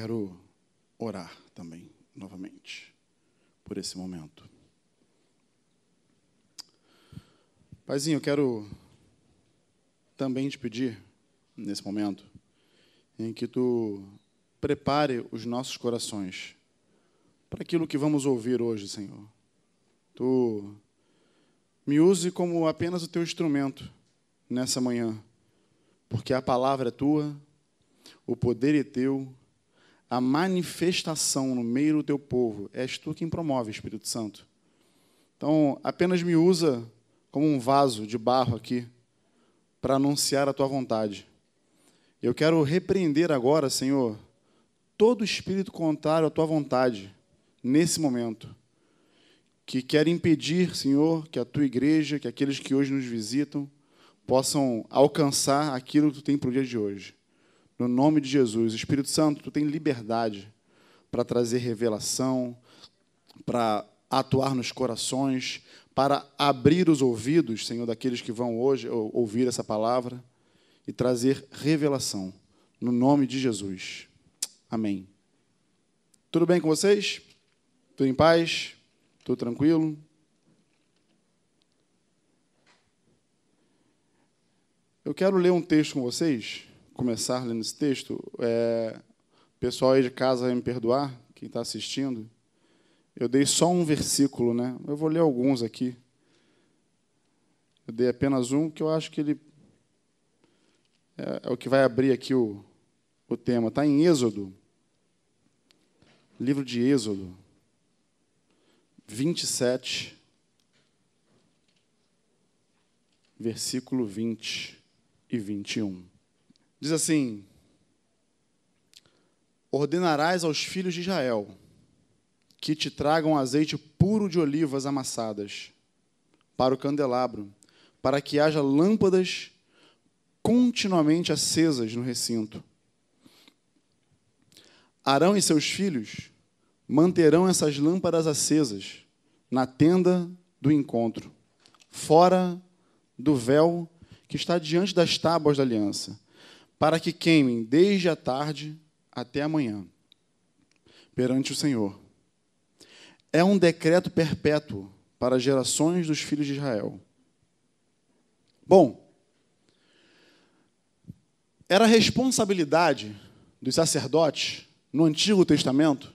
quero orar também, novamente, por esse momento. Paizinho, eu quero também te pedir, nesse momento, em que tu prepare os nossos corações para aquilo que vamos ouvir hoje, Senhor. Tu me use como apenas o teu instrumento nessa manhã, porque a palavra é tua, o poder é teu, a manifestação no meio do teu povo és tu quem promove, Espírito Santo. Então, apenas me usa como um vaso de barro aqui para anunciar a tua vontade. Eu quero repreender agora, Senhor, todo espírito contrário à tua vontade, nesse momento, que quer impedir, Senhor, que a tua igreja, que aqueles que hoje nos visitam, possam alcançar aquilo que tu tem para o dia de hoje. No nome de Jesus, Espírito Santo, tu tem liberdade para trazer revelação, para atuar nos corações, para abrir os ouvidos, Senhor, daqueles que vão hoje ouvir essa palavra e trazer revelação. No nome de Jesus. Amém. Tudo bem com vocês? Tudo em paz? Tudo tranquilo? Eu quero ler um texto com vocês, começar lendo esse texto. É, pessoal aí de casa vai me perdoar, quem está assistindo. Eu dei só um versículo, né? Eu vou ler alguns aqui. Eu dei apenas um, que eu acho que ele é, é o que vai abrir aqui o, o tema. Está em Êxodo, livro de Êxodo, 27, versículo 20 e 21. Diz assim: Ordenarás aos filhos de Israel que te tragam azeite puro de olivas amassadas para o candelabro, para que haja lâmpadas continuamente acesas no recinto. Arão e seus filhos manterão essas lâmpadas acesas na tenda do encontro, fora do véu que está diante das tábuas da aliança, para que queimem desde a tarde até amanhã perante o Senhor. É um decreto perpétuo para gerações dos filhos de Israel. Bom, era responsabilidade dos sacerdotes no Antigo Testamento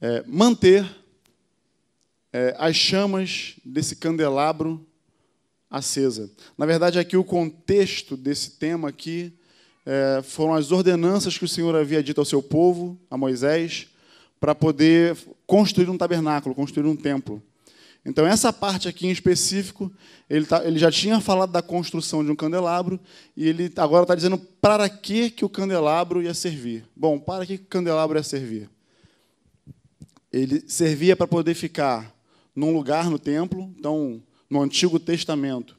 é, manter é, as chamas desse candelabro acesa. Na verdade, aqui o contexto desse tema aqui é, foram as ordenanças que o Senhor havia dito ao seu povo, a Moisés, para poder construir um tabernáculo, construir um templo. Então, essa parte aqui em específico, ele, tá, ele já tinha falado da construção de um candelabro, e ele agora está dizendo para que, que o candelabro ia servir. Bom, para que o candelabro ia servir? Ele servia para poder ficar num lugar no templo. Então, no Antigo Testamento,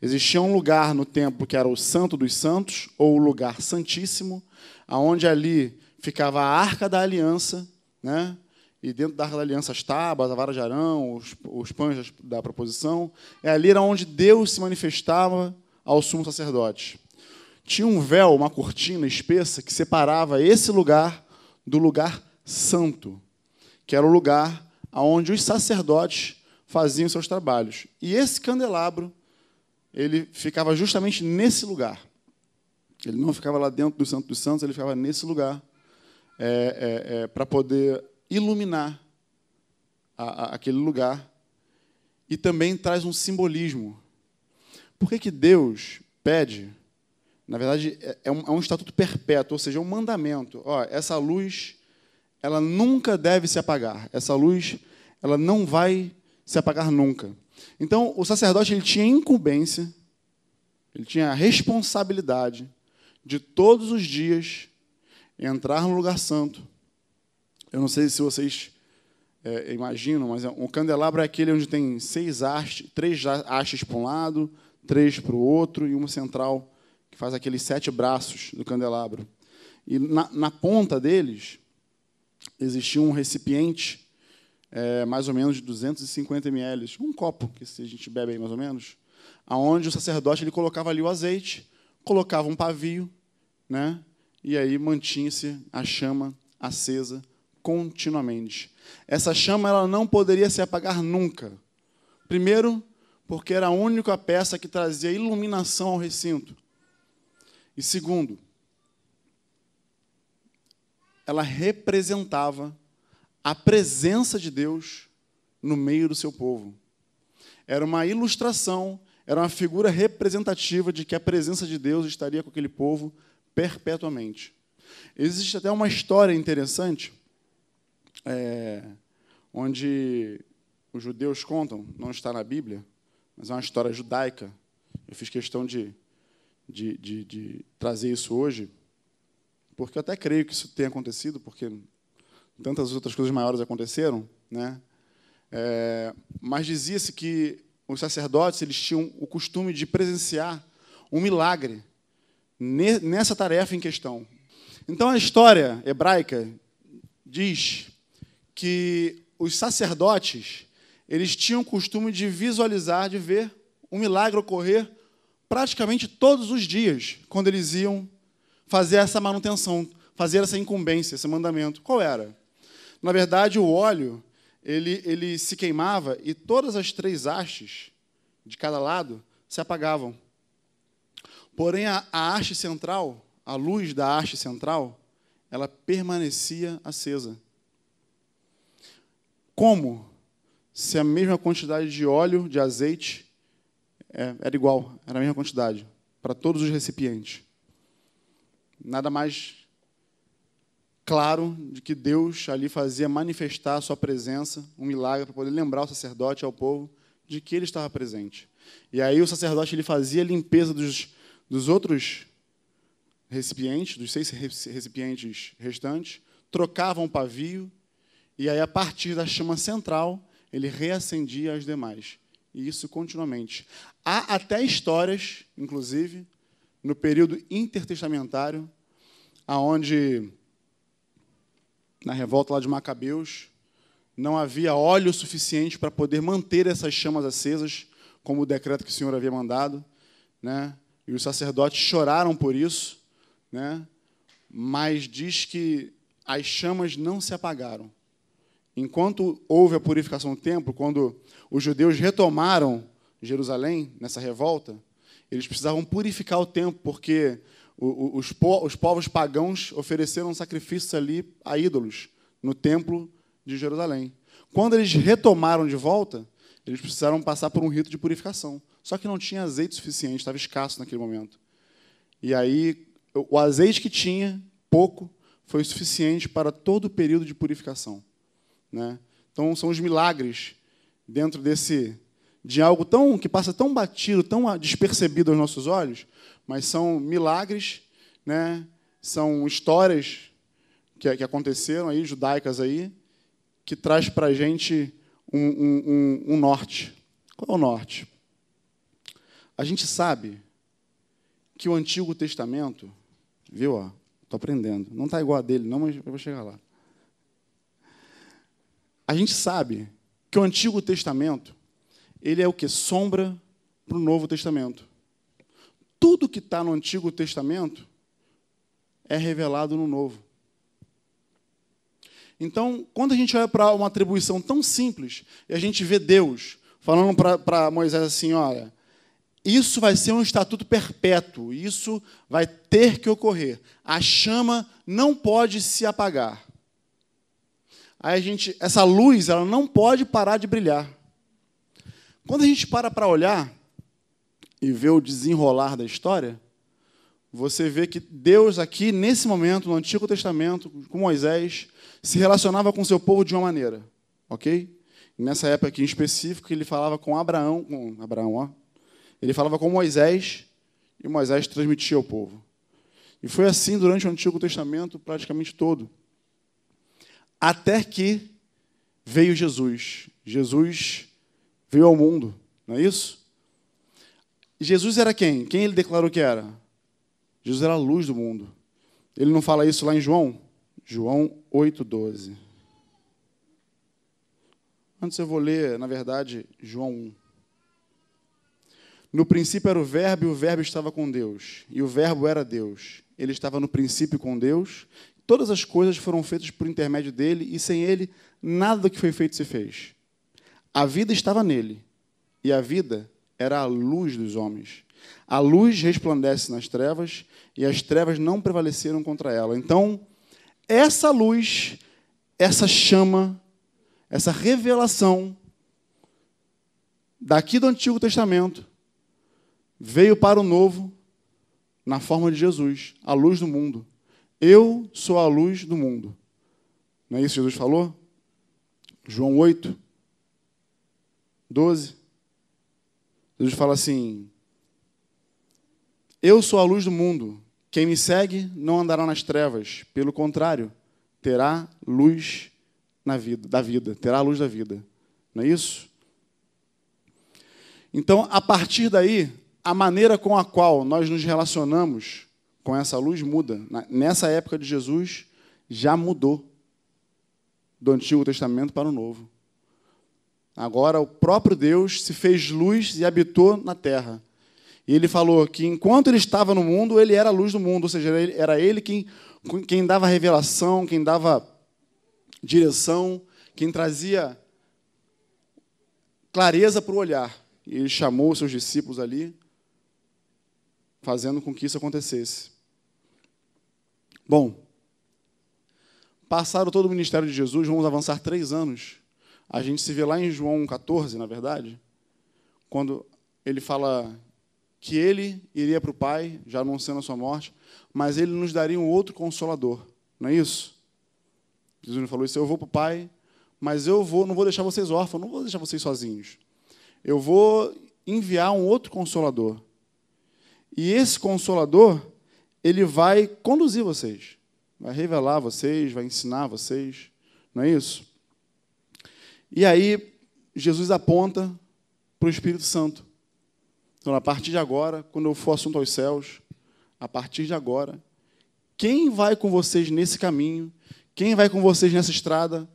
existia um lugar no templo que era o Santo dos Santos, ou o lugar Santíssimo, aonde ali ficava a Arca da Aliança, né? e dentro da Arca da Aliança as tábuas, a vara de Arão, os, os pães da proposição. É ali era onde Deus se manifestava ao sumo sacerdote. Tinha um véu, uma cortina espessa, que separava esse lugar do lugar santo, que era o lugar onde os sacerdotes faziam seus trabalhos. E esse candelabro, ele ficava justamente nesse lugar. Ele não ficava lá dentro do Santo dos Santos, ele ficava nesse lugar é, é, é, para poder iluminar a, a, aquele lugar e também traz um simbolismo. Por que, que Deus pede? Na verdade, é, é um, é um estatuto perpétuo, ou seja, é um mandamento. Ó, essa luz, ela nunca deve se apagar. Essa luz, ela não vai se apagar nunca. Então, o sacerdote ele tinha incumbência, ele tinha a responsabilidade de todos os dias entrar no lugar santo, eu não sei se vocês é, imaginam, mas um candelabro é aquele onde tem seis hastes, três hastes para um lado, três para o outro e uma central que faz aqueles sete braços do candelabro. E na, na ponta deles existia um recipiente é, mais ou menos de 250 ml, um copo que a gente bebe aí mais ou menos, aonde o sacerdote ele colocava ali o azeite, colocava um pavio, né? e aí mantinha-se a chama acesa continuamente. Essa chama ela não poderia se apagar nunca. Primeiro, porque era a única peça que trazia iluminação ao recinto. E segundo, ela representava a presença de Deus no meio do seu povo. Era uma ilustração, era uma figura representativa de que a presença de Deus estaria com aquele povo perpetuamente. Existe até uma história interessante, é, onde os judeus contam, não está na Bíblia, mas é uma história judaica. Eu fiz questão de, de, de, de trazer isso hoje, porque eu até creio que isso tenha acontecido, porque tantas outras coisas maiores aconteceram, né? É, mas dizia-se que os sacerdotes eles tinham o costume de presenciar um milagre nessa tarefa em questão. Então a história hebraica diz que os sacerdotes eles tinham o costume de visualizar, de ver um milagre ocorrer praticamente todos os dias, quando eles iam fazer essa manutenção, fazer essa incumbência, esse mandamento. Qual era? Na verdade, o óleo ele, ele se queimava e todas as três hastes de cada lado se apagavam. Porém, a, a haste central, a luz da haste central, ela permanecia acesa. Como? Se a mesma quantidade de óleo, de azeite, é, era igual, era a mesma quantidade, para todos os recipientes. Nada mais claro de que Deus ali fazia manifestar a sua presença, um milagre para poder lembrar o sacerdote ao povo de que ele estava presente. E aí o sacerdote ele fazia a limpeza dos, dos outros recipientes, dos seis recipientes restantes, trocava um pavio, e aí a partir da chama central ele reacendia as demais. E isso continuamente. Há até histórias, inclusive, no período intertestamentário, aonde na revolta lá de Macabeus, não havia óleo suficiente para poder manter essas chamas acesas, como o decreto que o Senhor havia mandado, né? E os sacerdotes choraram por isso, né? Mas diz que as chamas não se apagaram. Enquanto houve a purificação do templo, quando os judeus retomaram Jerusalém nessa revolta, eles precisavam purificar o templo, porque os, os povos pagãos ofereceram sacrifícios ali a ídolos no templo de Jerusalém. Quando eles retomaram de volta, eles precisaram passar por um rito de purificação. Só que não tinha azeite suficiente, estava escasso naquele momento. E aí, o azeite que tinha, pouco, foi suficiente para todo o período de purificação. Né? Então, são os milagres dentro desse de algo tão que passa tão batido, tão despercebido aos nossos olhos, mas são milagres, né? são histórias que, que aconteceram aí, judaicas aí, que traz para a gente um, um, um, um norte. Qual é o norte? A gente sabe que o Antigo Testamento, viu? Estou aprendendo. Não está igual a dele, não, mas eu vou chegar lá. A gente sabe que o Antigo Testamento ele é o que? Sombra para o Novo Testamento. Tudo que está no Antigo Testamento é revelado no Novo. Então, quando a gente olha para uma atribuição tão simples, e a gente vê Deus falando para Moisés assim: olha, isso vai ser um estatuto perpétuo, isso vai ter que ocorrer. A chama não pode se apagar. Aí a gente, essa luz, ela não pode parar de brilhar. Quando a gente para para olhar e ver o desenrolar da história, você vê que Deus aqui, nesse momento, no Antigo Testamento, com Moisés, se relacionava com seu povo de uma maneira, ok? Nessa época aqui em específico, ele falava com Abraão, com Abraão, ó, ele falava com Moisés e Moisés transmitia ao povo. E foi assim durante o Antigo Testamento praticamente todo. Até que veio Jesus. Jesus veio ao mundo, não é isso? Jesus era quem? Quem ele declarou que era? Jesus era a luz do mundo. Ele não fala isso lá em João? João 8,12. Antes eu vou ler, na verdade, João 1. No princípio era o Verbo, e o Verbo estava com Deus, e o Verbo era Deus. ele estava no princípio com Deus, todas as coisas foram feitas por intermédio dele, e sem ele, nada do que foi feito se fez. A vida estava nele, e a vida era a luz dos homens. A luz resplandece nas trevas, e as trevas não prevaleceram contra ela. Então, essa luz, essa chama, essa revelação daqui do Antigo Testamento veio para o Novo na forma de Jesus, a luz do mundo. Eu sou a luz do mundo. Não é isso que Jesus falou? João 8, 12. Jesus fala assim: Eu sou a luz do mundo. Quem me segue não andará nas trevas, pelo contrário, terá luz na vida, da vida, terá a luz da vida. Não é isso? Então, a partir daí, a maneira com a qual nós nos relacionamos com essa luz muda. Nessa época de Jesus, já mudou do Antigo Testamento para o Novo. Agora, o próprio Deus se fez luz e habitou na terra. E ele falou que enquanto ele estava no mundo, ele era a luz do mundo, ou seja, era ele quem, quem dava revelação, quem dava direção, quem trazia clareza para o olhar. E ele chamou os seus discípulos ali, fazendo com que isso acontecesse. Bom, passado todo o ministério de Jesus, vamos avançar três anos. A gente se vê lá em João 14, na verdade, quando ele fala que ele iria para o Pai, já anunciando a sua morte, mas ele nos daria um outro consolador. Não é isso? Jesus falou isso, eu vou para o Pai, mas eu vou, não vou deixar vocês órfãos, não vou deixar vocês sozinhos. Eu vou enviar um outro consolador. E esse consolador, ele vai conduzir vocês, vai revelar vocês, vai ensinar vocês, não é isso? E aí Jesus aponta para o Espírito Santo. Então, a partir de agora, quando eu for assunto aos céus, a partir de agora, quem vai com vocês nesse caminho, quem vai com vocês nessa estrada,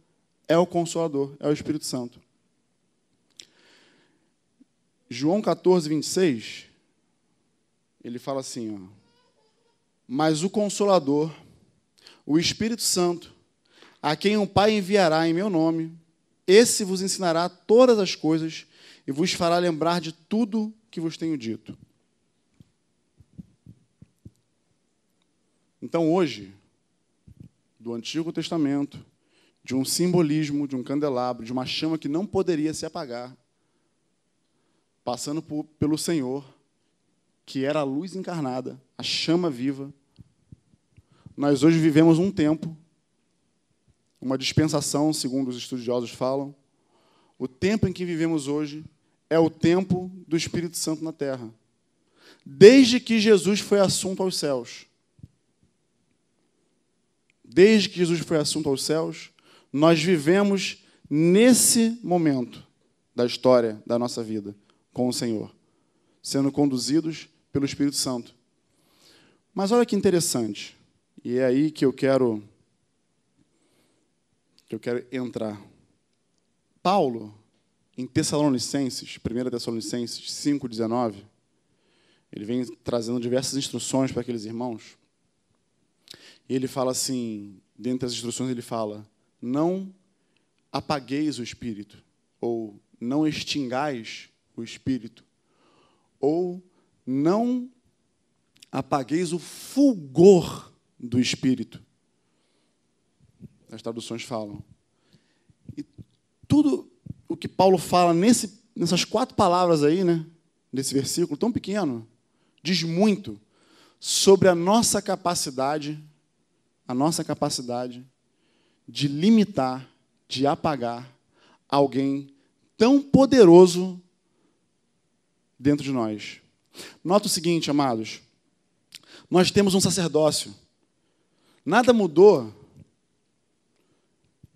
é o Consolador, é o Espírito Santo. João 14, 26, ele fala assim: ó, Mas o Consolador, o Espírito Santo, a quem o Pai enviará em meu nome, esse vos ensinará todas as coisas e vos fará lembrar de tudo que vos tenho dito. Então, hoje, do Antigo Testamento, de um simbolismo, de um candelabro, de uma chama que não poderia se apagar, passando por, pelo Senhor, que era a luz encarnada, a chama viva, nós hoje vivemos um tempo, uma dispensação, segundo os estudiosos falam. O tempo em que vivemos hoje é o tempo do Espírito Santo na terra. Desde que Jesus foi assunto aos céus. Desde que Jesus foi assunto aos céus, nós vivemos nesse momento da história da nossa vida com o Senhor, sendo conduzidos pelo Espírito Santo. Mas olha que interessante, e é aí que eu quero que eu quero entrar. Paulo, em Tessalonicenses, 1 Tessalonicenses 5,19, ele vem trazendo diversas instruções para aqueles irmãos. E ele fala assim, dentre as instruções ele fala, não apagueis o Espírito, ou não extingais o Espírito, ou não apagueis o fulgor do Espírito. As traduções falam. E tudo o que Paulo fala nesse, nessas quatro palavras aí, né, nesse versículo tão pequeno, diz muito sobre a nossa capacidade, a nossa capacidade de limitar, de apagar alguém tão poderoso dentro de nós. Nota o seguinte, amados: nós temos um sacerdócio. Nada mudou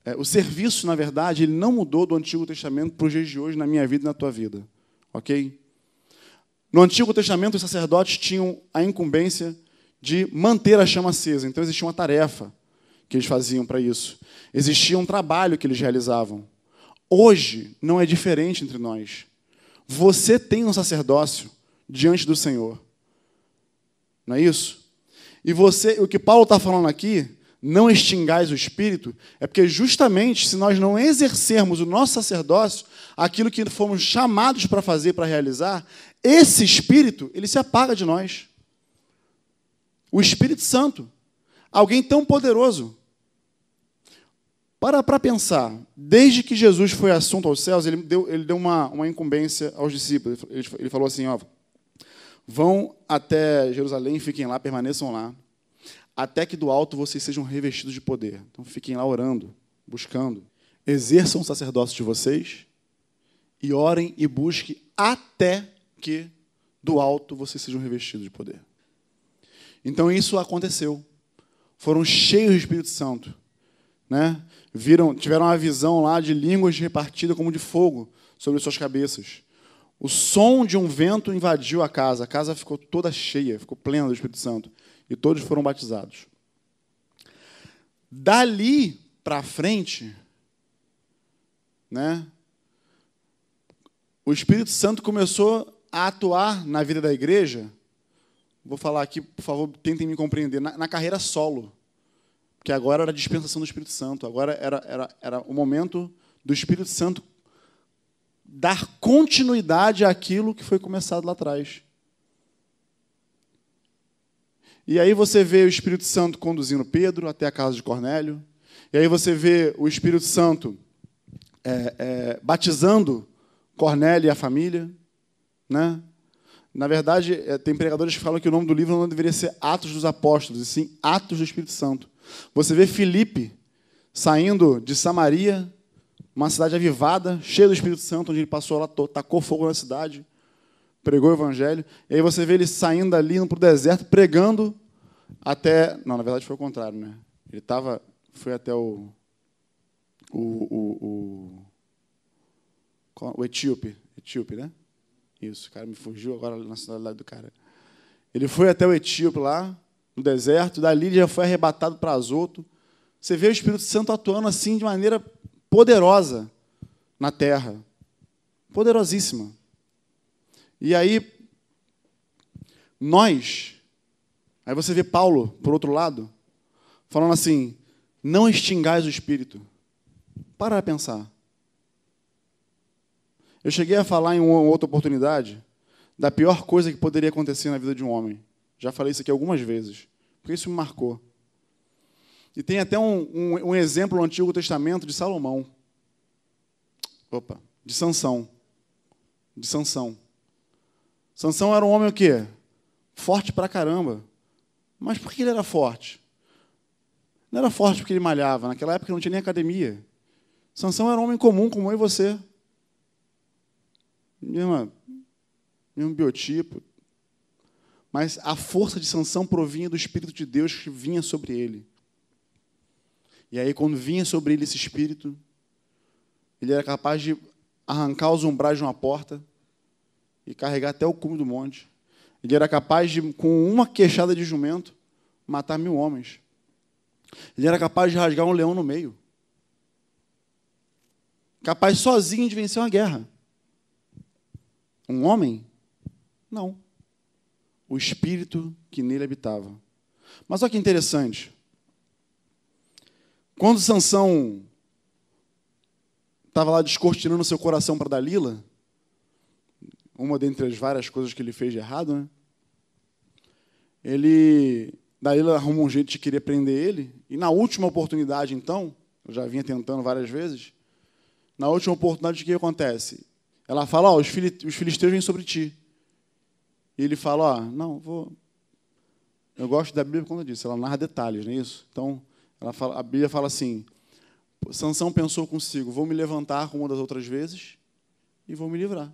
é, o serviço, na verdade, ele não mudou do Antigo Testamento para os dias de hoje na minha vida e na tua vida. Ok? No Antigo Testamento, os sacerdotes tinham a incumbência de manter a chama acesa. Então, existia uma tarefa que eles faziam para isso. Existia um trabalho que eles realizavam. Hoje, não é diferente entre nós. Você tem um sacerdócio diante do Senhor. Não é isso? E você, o que Paulo está falando aqui, não extingais o espírito, é porque justamente se nós não exercermos o nosso sacerdócio, aquilo que fomos chamados para fazer, para realizar, esse espírito, ele se apaga de nós. O Espírito Santo, alguém tão poderoso. Para para pensar, desde que Jesus foi assunto aos céus, ele deu, ele deu uma, uma incumbência aos discípulos. Ele, ele falou assim: ó, vão até Jerusalém, fiquem lá, permaneçam lá até que do alto vocês sejam revestidos de poder. Então fiquem lá orando, buscando. Exerçam o sacerdócio de vocês e orem e busquem até que do alto vocês sejam revestidos de poder. Então isso aconteceu. Foram cheios do Espírito Santo, né? Viram, tiveram uma visão lá de línguas repartidas como de fogo sobre suas cabeças. O som de um vento invadiu a casa. A casa ficou toda cheia, ficou plena do Espírito Santo e todos foram batizados. Dali para frente, né, o Espírito Santo começou a atuar na vida da igreja. Vou falar aqui, por favor, tentem me compreender, na, na carreira solo. Que agora era a dispensação do Espírito Santo, agora era, era, era o momento do Espírito Santo dar continuidade àquilo que foi começado lá atrás. E aí você vê o Espírito Santo conduzindo Pedro até a casa de Cornélio. E aí você vê o Espírito Santo é, é, batizando Cornélio e a família. Né? Na verdade, é, tem pregadores que falam que o nome do livro não deveria ser Atos dos Apóstolos, e sim Atos do Espírito Santo. Você vê Filipe saindo de Samaria, uma cidade avivada, cheia do Espírito Santo, onde ele passou lá, tacou fogo na cidade pregou o evangelho, e aí você vê ele saindo indo para o deserto, pregando até. Não, na verdade foi o contrário, né? Ele estava. Foi até o. O, o, o, o etíope. Etíope, né? Isso, o cara me fugiu agora na nacionalidade do cara. Ele foi até o etíope lá, no deserto, dali ele já foi arrebatado para Azoto. Você vê o Espírito Santo atuando assim de maneira poderosa na terra. Poderosíssima. E aí, nós, aí você vê Paulo, por outro lado, falando assim: não extingais o espírito. Para pensar. Eu cheguei a falar em uma outra oportunidade da pior coisa que poderia acontecer na vida de um homem. Já falei isso aqui algumas vezes, porque isso me marcou. E tem até um, um, um exemplo no Antigo Testamento de Salomão. Opa, de Sansão. De Sansão. Sansão era um homem o quê? Forte pra caramba. Mas por que ele era forte? Não era forte porque ele malhava. Naquela época não tinha nem academia. Sansão era um homem comum, como eu e você. Mesmo, mesmo biotipo. Mas a força de Sansão provinha do Espírito de Deus que vinha sobre ele. E aí, quando vinha sobre ele esse Espírito, ele era capaz de arrancar os umbrais de uma porta e carregar até o cume do monte. Ele era capaz de, com uma queixada de jumento, matar mil homens. Ele era capaz de rasgar um leão no meio. Capaz sozinho de vencer uma guerra. Um homem? Não. O espírito que nele habitava. Mas olha que interessante. Quando Sansão estava lá descortinando seu coração para Dalila, uma dentre as várias coisas que ele fez de errado, né? Ele, daí ele arrumou um jeito de querer prender ele, e na última oportunidade, então, eu já vinha tentando várias vezes, na última oportunidade, o que acontece? Ela fala, ó, oh, os filisteus vêm sobre ti. E ele fala, ó, oh, não, vou... Eu gosto da Bíblia quando diz, ela narra detalhes, não é isso? Então, ela fala, a Bíblia fala assim, Sansão pensou consigo, vou me levantar como das outras vezes e vou me livrar.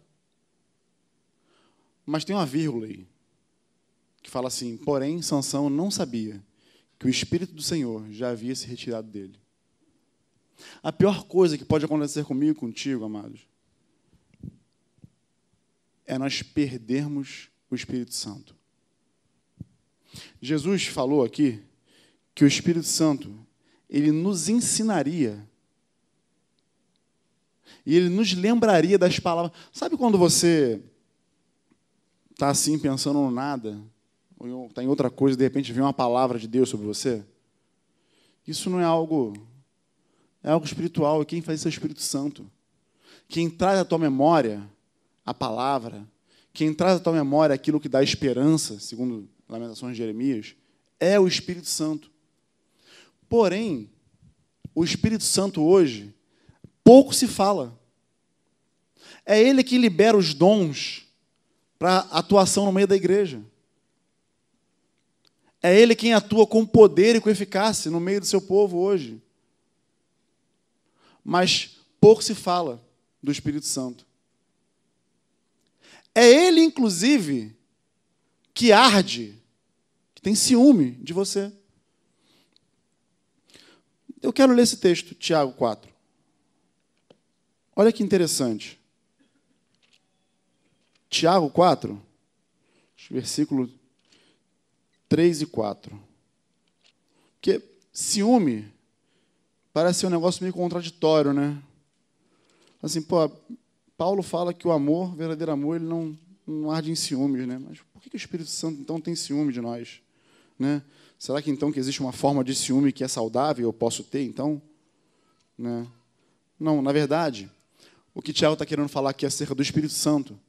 Mas tem uma vírgula aí, que fala assim: porém, Sansão não sabia que o Espírito do Senhor já havia se retirado dele. A pior coisa que pode acontecer comigo e contigo, amados, é nós perdermos o Espírito Santo. Jesus falou aqui que o Espírito Santo, ele nos ensinaria e ele nos lembraria das palavras. Sabe quando você está assim pensando no nada, ou está em outra coisa, de repente vem uma palavra de Deus sobre você. Isso não é algo. É algo espiritual, e quem faz isso é o Espírito Santo. Quem traz à tua memória a palavra, quem traz à tua memória aquilo que dá esperança, segundo Lamentações de Jeremias, é o Espírito Santo. Porém, o Espírito Santo hoje, pouco se fala. É ele que libera os dons para atuação no meio da igreja. É ele quem atua com poder e com eficácia no meio do seu povo hoje. Mas pouco se fala do Espírito Santo. É ele, inclusive, que arde, que tem ciúme de você. Eu quero ler esse texto, Tiago 4. Olha que interessante. Tiago 4, versículo 3 e 4. Porque ciúme parece ser um negócio meio contraditório, né? Assim, pô, Paulo fala que o amor, o verdadeiro amor, ele não, não arde em ciúmes, né? Mas por que o Espírito Santo então tem ciúme de nós, né? Será que então que existe uma forma de ciúme que é saudável eu posso ter, então? Né? Não, na verdade, o que Tiago está querendo falar aqui acerca do Espírito Santo,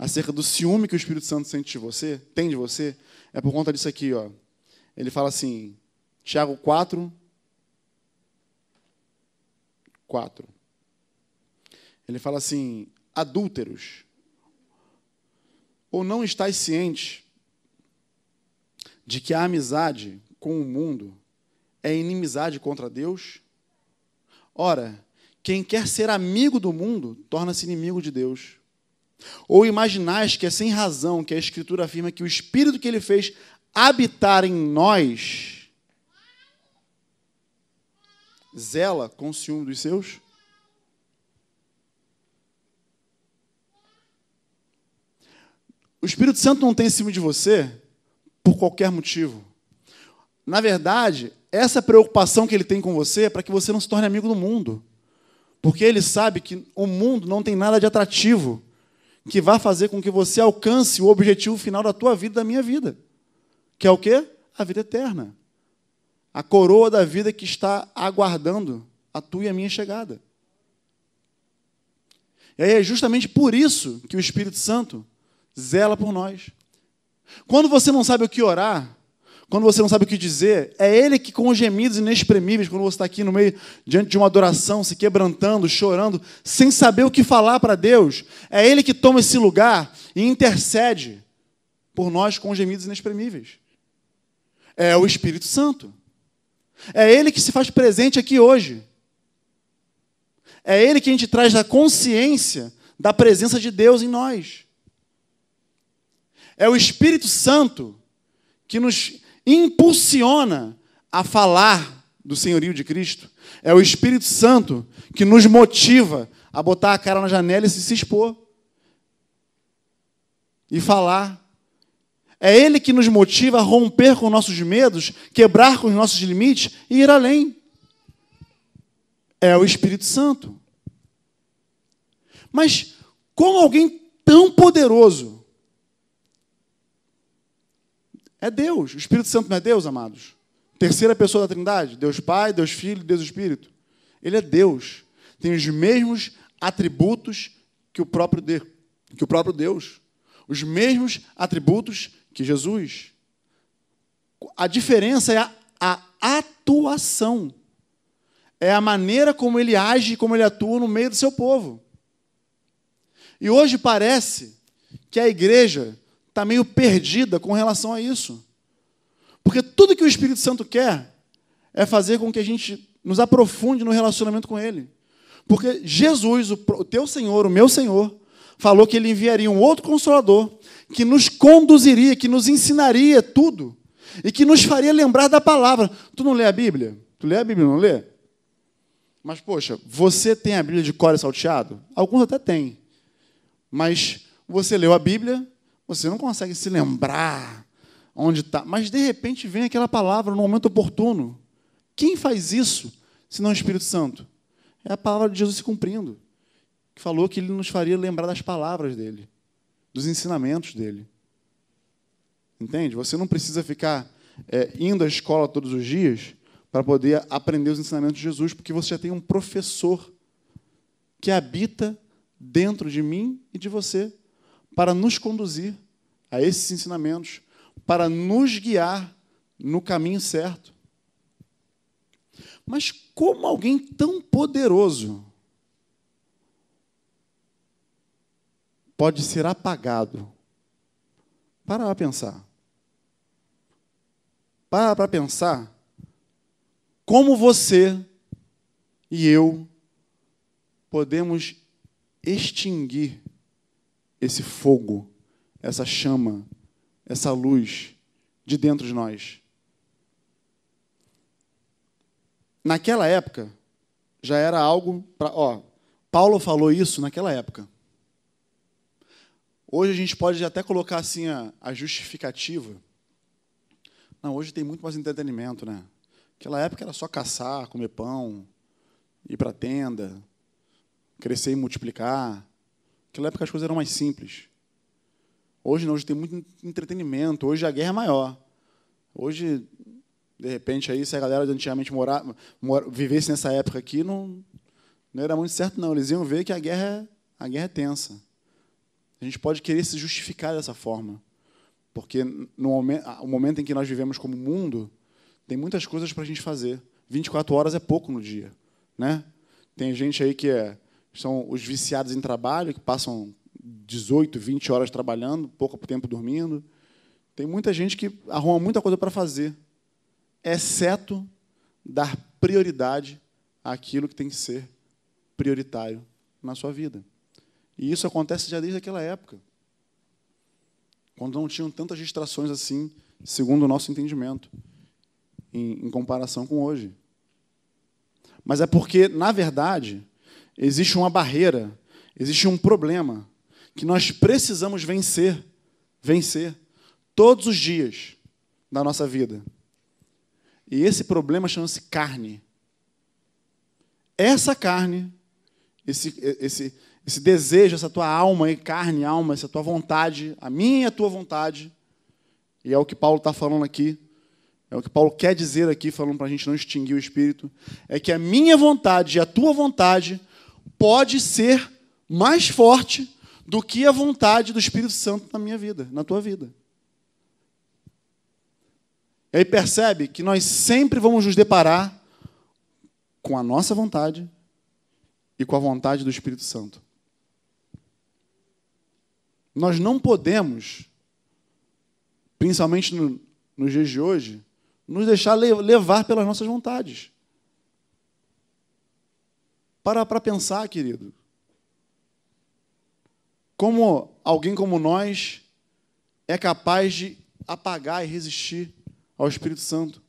acerca do ciúme que o Espírito Santo sente de você, tem de você, é por conta disso aqui, ó. Ele fala assim, Tiago 4, 4. Ele fala assim: adúlteros, ou não estáis cientes de que a amizade com o mundo é inimizade contra Deus? Ora, quem quer ser amigo do mundo torna-se inimigo de Deus. Ou imaginais que é sem razão que a Escritura afirma que o Espírito que ele fez habitar em nós zela com o ciúme dos seus? O Espírito Santo não tem ciúme de você por qualquer motivo. Na verdade, essa preocupação que ele tem com você é para que você não se torne amigo do mundo. Porque ele sabe que o mundo não tem nada de atrativo que vá fazer com que você alcance o objetivo final da tua vida, da minha vida. Que é o quê? A vida eterna. A coroa da vida que está aguardando a tua e a minha chegada. E aí é justamente por isso que o Espírito Santo zela por nós. Quando você não sabe o que orar, quando você não sabe o que dizer, é Ele que, com os gemidos inexprimíveis, quando você está aqui no meio, diante de uma adoração, se quebrantando, chorando, sem saber o que falar para Deus, é Ele que toma esse lugar e intercede por nós com os gemidos inexprimíveis. É o Espírito Santo. É Ele que se faz presente aqui hoje. É Ele que a gente traz a consciência da presença de Deus em nós. É o Espírito Santo que nos impulsiona a falar do senhorio de Cristo. É o Espírito Santo que nos motiva a botar a cara na janela e se expor. E falar. É Ele que nos motiva a romper com nossos medos, quebrar com os nossos limites e ir além. É o Espírito Santo. Mas como alguém tão poderoso É Deus. O Espírito Santo não é Deus, amados? Terceira pessoa da Trindade? Deus Pai, Deus Filho, Deus Espírito. Ele é Deus. Tem os mesmos atributos que o próprio Deus. Que o próprio Deus. Os mesmos atributos que Jesus. A diferença é a, a atuação. É a maneira como ele age, como ele atua no meio do seu povo. E hoje parece que a igreja está meio perdida com relação a isso. Porque tudo que o Espírito Santo quer é fazer com que a gente nos aprofunde no relacionamento com Ele. Porque Jesus, o teu Senhor, o meu Senhor, falou que Ele enviaria um outro consolador que nos conduziria, que nos ensinaria tudo e que nos faria lembrar da palavra. Tu não lê a Bíblia? Tu lê a Bíblia, não lê? Mas, poxa, você tem a Bíblia de cor e salteado? Alguns até têm. Mas você leu a Bíblia, você não consegue se lembrar onde está. Mas de repente vem aquela palavra no momento oportuno. Quem faz isso, se não o Espírito Santo? É a palavra de Jesus se cumprindo. Que falou que ele nos faria lembrar das palavras dele, dos ensinamentos dele. Entende? Você não precisa ficar é, indo à escola todos os dias para poder aprender os ensinamentos de Jesus, porque você já tem um professor que habita dentro de mim e de você para nos conduzir a esses ensinamentos, para nos guiar no caminho certo. Mas como alguém tão poderoso pode ser apagado? Para para pensar. Para para pensar como você e eu podemos extinguir esse fogo, essa chama, essa luz de dentro de nós. Naquela época, já era algo para. Ó, Paulo falou isso naquela época. Hoje a gente pode até colocar assim a, a justificativa. Não, hoje tem muito mais entretenimento, né? Naquela época era só caçar, comer pão, ir para a tenda, crescer e multiplicar. Naquela época as coisas eram mais simples. Hoje não, hoje tem muito entretenimento, hoje a guerra é maior. Hoje, de repente, aí, se a galera de antigamente morar, mor, vivesse nessa época aqui, não, não era muito certo, não. Eles iam ver que a guerra, a guerra é tensa. A gente pode querer se justificar dessa forma. Porque no momento, o momento em que nós vivemos como mundo, tem muitas coisas para a gente fazer. 24 horas é pouco no dia. Né? Tem gente aí que é, são os viciados em trabalho, que passam 18, 20 horas trabalhando, pouco tempo dormindo. Tem muita gente que arruma muita coisa para fazer, exceto dar prioridade àquilo que tem que ser prioritário na sua vida. E isso acontece já desde aquela época, quando não tinham tantas distrações assim, segundo o nosso entendimento em, em comparação com hoje. Mas é porque, na verdade, existe uma barreira, existe um problema que nós precisamos vencer, vencer todos os dias da nossa vida. E esse problema chama-se carne. Essa carne, esse, esse, esse desejo, essa tua alma, carne, alma, essa tua vontade, a minha e a tua vontade, e é o que Paulo está falando aqui, é o que Paulo quer dizer aqui, falando para a gente não extinguir o espírito, é que a minha vontade e a tua vontade pode ser mais forte do que a vontade do Espírito Santo na minha vida, na tua vida. E aí percebe que nós sempre vamos nos deparar com a nossa vontade e com a vontade do Espírito Santo. Nós não podemos, principalmente no, nos dias de hoje, nos deixar levar pelas nossas vontades. Para para pensar, querido. Como alguém como nós é capaz de apagar e resistir ao Espírito Santo.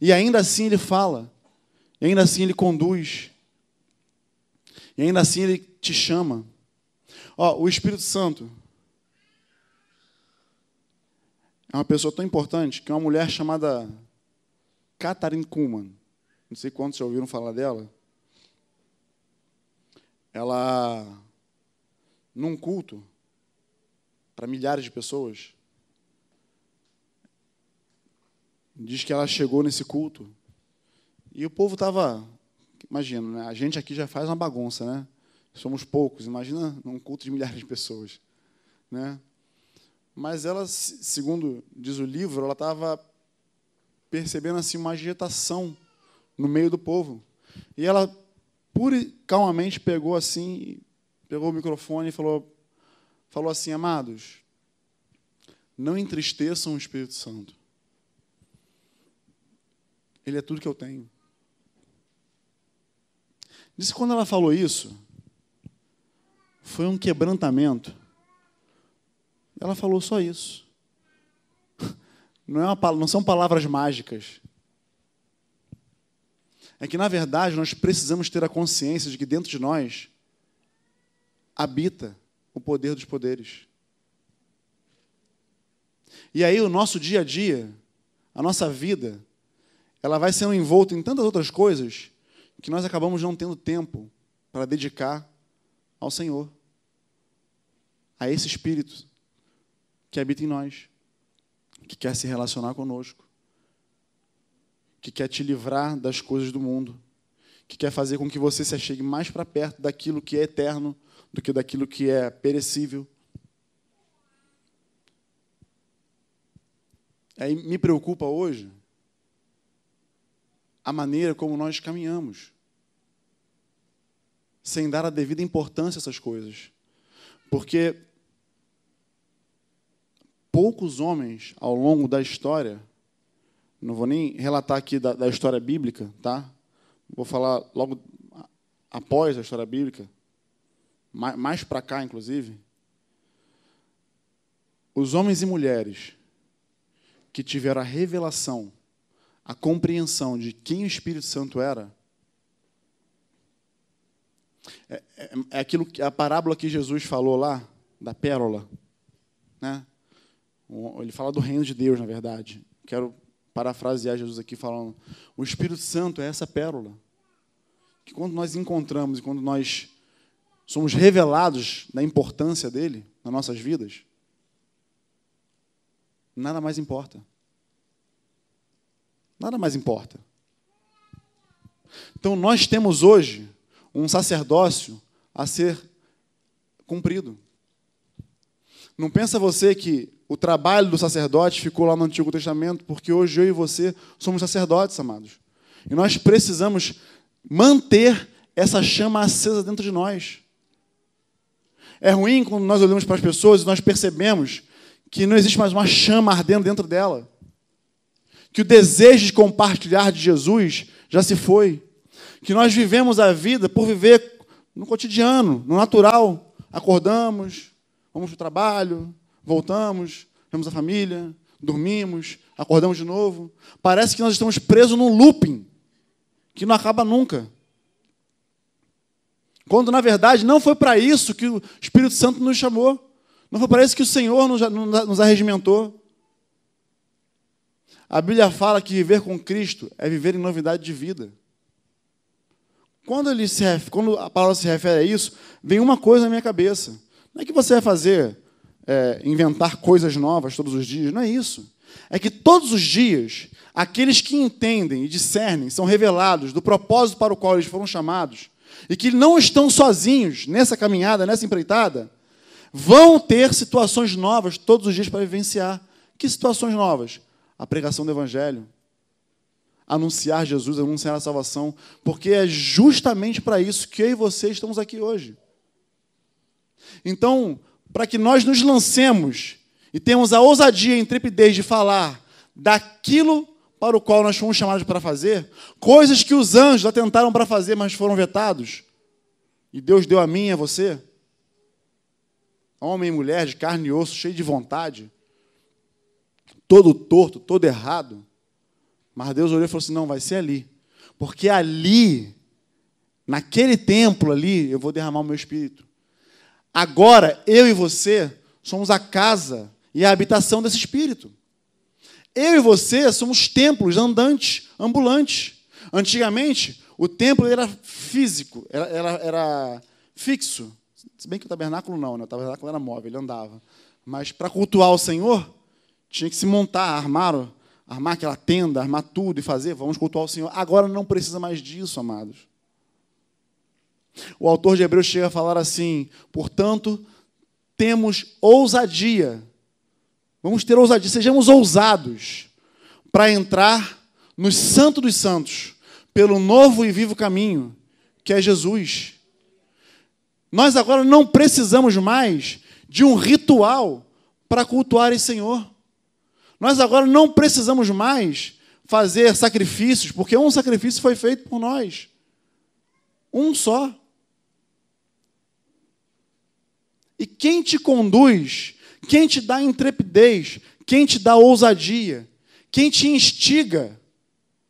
E ainda assim ele fala, e ainda assim ele conduz, e ainda assim ele te chama. Ó, o Espírito Santo, é uma pessoa tão importante que é uma mulher chamada Catherine Kuhlman. Não sei quantos já ouviram falar dela. Ela, num culto, para milhares de pessoas, diz que ela chegou nesse culto e o povo estava. Imagina, né? a gente aqui já faz uma bagunça, né? Somos poucos, imagina num culto de milhares de pessoas. Né? Mas ela, segundo diz o livro, ela estava percebendo assim uma agitação no meio do povo. E ela pura e calmamente pegou assim, pegou o microfone e falou, falou assim, amados, não entristeçam o Espírito Santo. Ele é tudo que eu tenho. Disse que quando ela falou isso, foi um quebrantamento ela falou só isso. Não, é uma, não são palavras mágicas. É que, na verdade, nós precisamos ter a consciência de que dentro de nós habita o poder dos poderes. E aí, o nosso dia a dia, a nossa vida, ela vai sendo envolta em tantas outras coisas que nós acabamos não tendo tempo para dedicar ao Senhor, a esse Espírito que habita em nós. que quer se relacionar conosco, que quer te livrar das coisas do mundo, que quer fazer com que você se achegue mais para perto daquilo que é eterno do que daquilo que é perecível. Aí me preocupa hoje a maneira como nós caminhamos, sem dar a devida importância a essas coisas. Porque poucos homens ao longo da história, não vou nem relatar aqui da, da história bíblica, tá? Vou falar logo após a história bíblica, mais, mais para cá, inclusive. Os homens e mulheres que tiveram a revelação a compreensão de quem o Espírito Santo era, é, é, é aquilo que a parábola que Jesus falou lá, da pérola. Né? Ele fala do reino de Deus, na verdade. Quero parafrasear Jesus aqui falando: o Espírito Santo é essa pérola. Que quando nós encontramos e quando nós somos revelados da importância dele nas nossas vidas, nada mais importa. Nada mais importa. Então, nós temos hoje um sacerdócio a ser cumprido. Não pensa você que o trabalho do sacerdote ficou lá no Antigo Testamento, porque hoje eu e você somos sacerdotes, amados. E nós precisamos manter essa chama acesa dentro de nós. É ruim quando nós olhamos para as pessoas e nós percebemos que não existe mais uma chama ardendo dentro dela que o desejo de compartilhar de Jesus já se foi. Que nós vivemos a vida por viver no cotidiano, no natural. Acordamos, vamos para o trabalho, voltamos, vemos a família, dormimos, acordamos de novo. Parece que nós estamos presos num looping que não acaba nunca. Quando, na verdade, não foi para isso que o Espírito Santo nos chamou. Não foi para isso que o Senhor nos, nos arregimentou. A Bíblia fala que viver com Cristo é viver em novidade de vida. Quando, ele se, quando a palavra se refere a isso, vem uma coisa na minha cabeça. Não é que você vai fazer, é, inventar coisas novas todos os dias, não é isso. É que todos os dias, aqueles que entendem e discernem, são revelados do propósito para o qual eles foram chamados, e que não estão sozinhos nessa caminhada, nessa empreitada, vão ter situações novas todos os dias para vivenciar. Que situações novas? a pregação do Evangelho, anunciar Jesus, anunciar a salvação, porque é justamente para isso que eu e você estamos aqui hoje. Então, para que nós nos lancemos e temos a ousadia e a intrepidez de falar daquilo para o qual nós fomos chamados para fazer, coisas que os anjos já tentaram para fazer, mas foram vetados, e Deus deu a mim e a você, homem e mulher de carne e osso, cheio de vontade, todo torto, todo errado. Mas Deus olhou e falou assim: não, vai ser ali. Porque ali, naquele templo ali, eu vou derramar o meu espírito. Agora, eu e você somos a casa e a habitação desse espírito. Eu e você somos templos andantes, ambulantes. Antigamente, o templo era físico, era, era, era fixo. Se bem que o tabernáculo não, né? o tabernáculo era móvel, ele andava. Mas para cultuar o Senhor, tinha que se montar, armar, armar aquela tenda, armar tudo e fazer, vamos cultuar o Senhor. Agora não precisa mais disso, amados. O autor de Hebreus chega a falar assim: portanto, temos ousadia. Vamos ter ousadia, sejamos ousados para entrar no Santo dos Santos, pelo novo e vivo caminho, que é Jesus. Nós agora não precisamos mais de um ritual para cultuar esse Senhor. Nós agora não precisamos mais fazer sacrifícios, porque um sacrifício foi feito por nós. Um só. E quem te conduz, quem te dá intrepidez, quem te dá ousadia, quem te instiga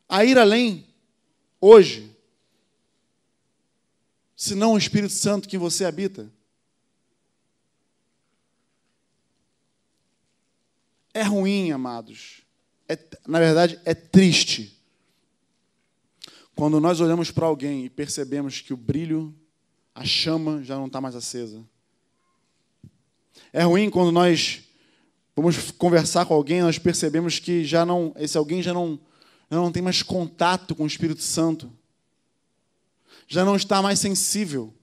a ir além hoje, se não o Espírito Santo que você habita? É ruim, amados. É, na verdade, é triste. Quando nós olhamos para alguém e percebemos que o brilho, a chama já não está mais acesa. É ruim quando nós vamos conversar com alguém, nós percebemos que já não, esse alguém já não, já não tem mais contato com o Espírito Santo, já não está mais sensível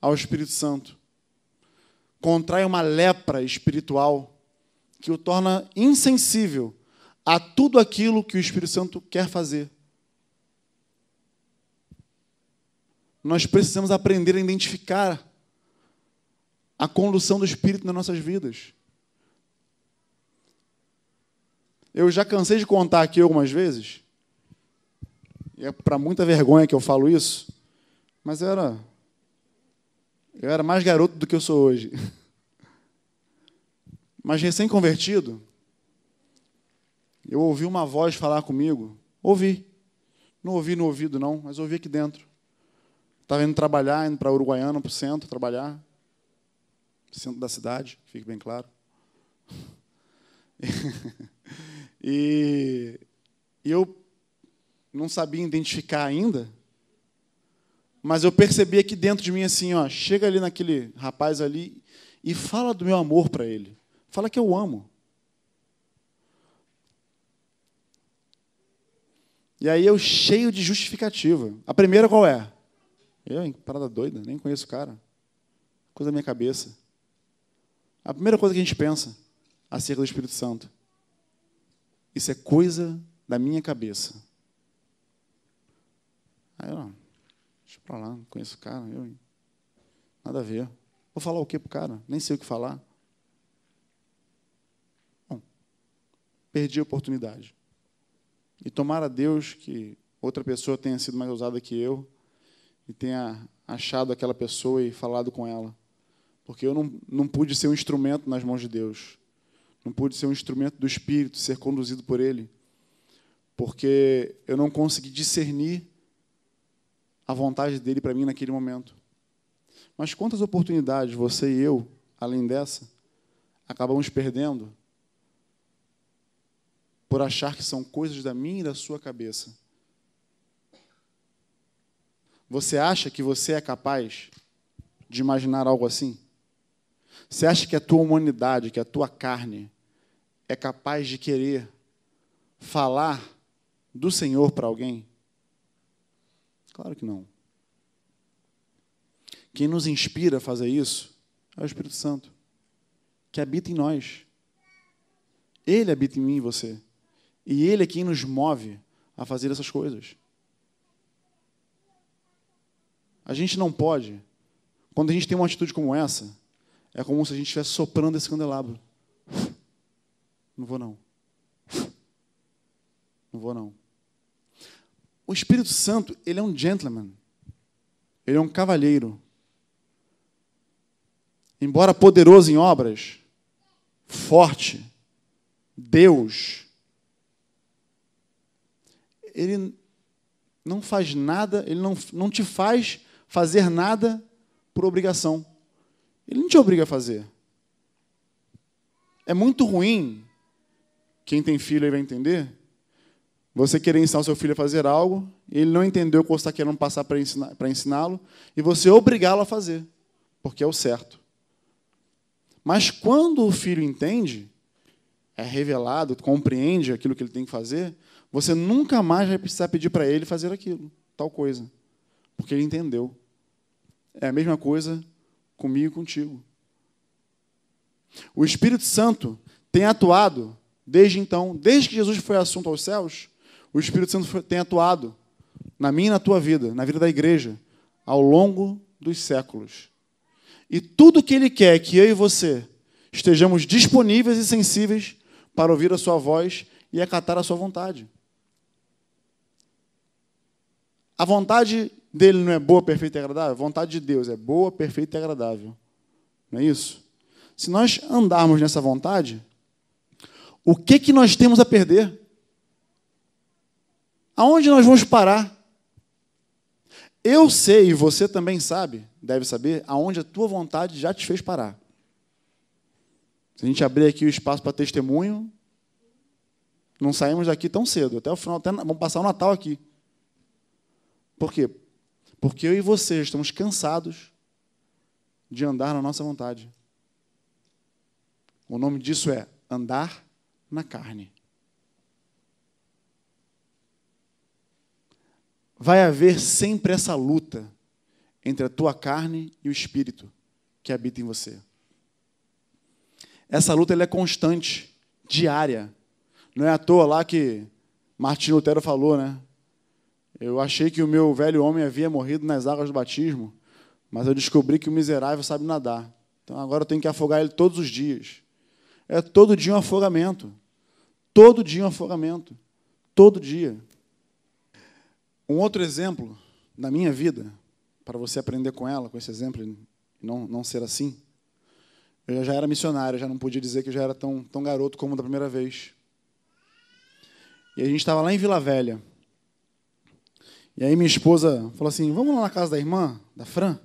ao Espírito Santo, contrai uma lepra espiritual que o torna insensível a tudo aquilo que o Espírito Santo quer fazer. Nós precisamos aprender a identificar a condução do Espírito nas nossas vidas. Eu já cansei de contar aqui algumas vezes, e é para muita vergonha que eu falo isso, mas eu era, eu era mais garoto do que eu sou hoje. Mas recém-convertido, eu ouvi uma voz falar comigo. Ouvi. Não ouvi no ouvido, não, mas ouvi aqui dentro. Estava indo trabalhar, indo para Uruguaiana, para o centro, trabalhar. Centro da cidade, fique bem claro. e, eu não sabia identificar ainda, mas eu percebi aqui dentro de mim assim, ó, chega ali naquele rapaz ali e fala do meu amor para ele. Fala que eu amo. E aí eu cheio de justificativa. A primeira qual é? Eu, hein? Parada doida, nem conheço o cara. Coisa da minha cabeça. A primeira coisa que a gente pensa acerca do Espírito Santo. Isso é coisa da minha cabeça. Aí eu, deixa pra lá, não conheço o cara, eu, nada a ver. Vou falar o que pro cara? Nem sei o que falar. Bom, perdi a oportunidade. E tomara a Deus que outra pessoa tenha sido mais ousada que eu e tenha achado aquela pessoa e falado com ela. Porque eu não, não pude ser um instrumento nas mãos de Deus. Não pude ser um instrumento do Espírito, ser conduzido por Ele. Porque eu não consegui discernir a vontade dele para mim naquele momento. Mas quantas oportunidades você e eu, além dessa, acabamos perdendo por achar que são coisas da minha e da sua cabeça. Você acha que você é capaz de imaginar algo assim? Você acha que a tua humanidade, que a tua carne é capaz de querer falar do Senhor para alguém? Claro que não. Quem nos inspira a fazer isso é o Espírito Santo, que habita em nós. Ele habita em mim e você. E Ele é quem nos move a fazer essas coisas. A gente não pode, quando a gente tem uma atitude como essa, é como se a gente estivesse soprando esse candelabro. Não vou não. Não vou não. O Espírito Santo, ele é um gentleman. Ele é um cavalheiro. Embora poderoso em obras, forte, Deus, ele não faz nada, ele não, não te faz fazer nada por obrigação. Ele não te obriga a fazer. É muito ruim, quem tem filho aí vai entender, você querer ensinar o seu filho a fazer algo, ele não entendeu o que você está querendo passar para ensiná-lo, ensiná e você obrigá-lo a fazer, porque é o certo. Mas quando o filho entende, é revelado, compreende aquilo que ele tem que fazer, você nunca mais vai precisar pedir para ele fazer aquilo, tal coisa, porque ele entendeu. É a mesma coisa comigo e contigo. O Espírito Santo tem atuado desde então, desde que Jesus foi assunto aos céus, o Espírito Santo tem atuado na minha e na tua vida, na vida da igreja, ao longo dos séculos. E tudo que ele quer que eu e você estejamos disponíveis e sensíveis para ouvir a sua voz e acatar a sua vontade. A vontade dele não é boa, perfeita e agradável? A vontade de Deus é boa, perfeita e agradável. Não é isso? Se nós andarmos nessa vontade, o que, que nós temos a perder? Aonde nós vamos parar? Eu sei, e você também sabe, deve saber, aonde a tua vontade já te fez parar. Se a gente abrir aqui o espaço para testemunho, não saímos daqui tão cedo, até o final, até, vamos passar o Natal aqui. Por quê? Porque eu e você estamos cansados de andar na nossa vontade. O nome disso é andar na carne. Vai haver sempre essa luta entre a tua carne e o espírito que habita em você. Essa luta é constante, diária. Não é à toa lá que Martin Lutero falou, né? Eu achei que o meu velho homem havia morrido nas águas do batismo, mas eu descobri que o miserável sabe nadar. Então agora eu tenho que afogar ele todos os dias. É todo dia um afogamento. Todo dia um afogamento. Todo dia. Um outro exemplo da minha vida, para você aprender com ela, com esse exemplo, e não, não ser assim. Eu já era missionário, já não podia dizer que eu já era tão, tão garoto como da primeira vez. E a gente estava lá em Vila Velha. E aí minha esposa falou assim: vamos lá na casa da irmã, da Fran?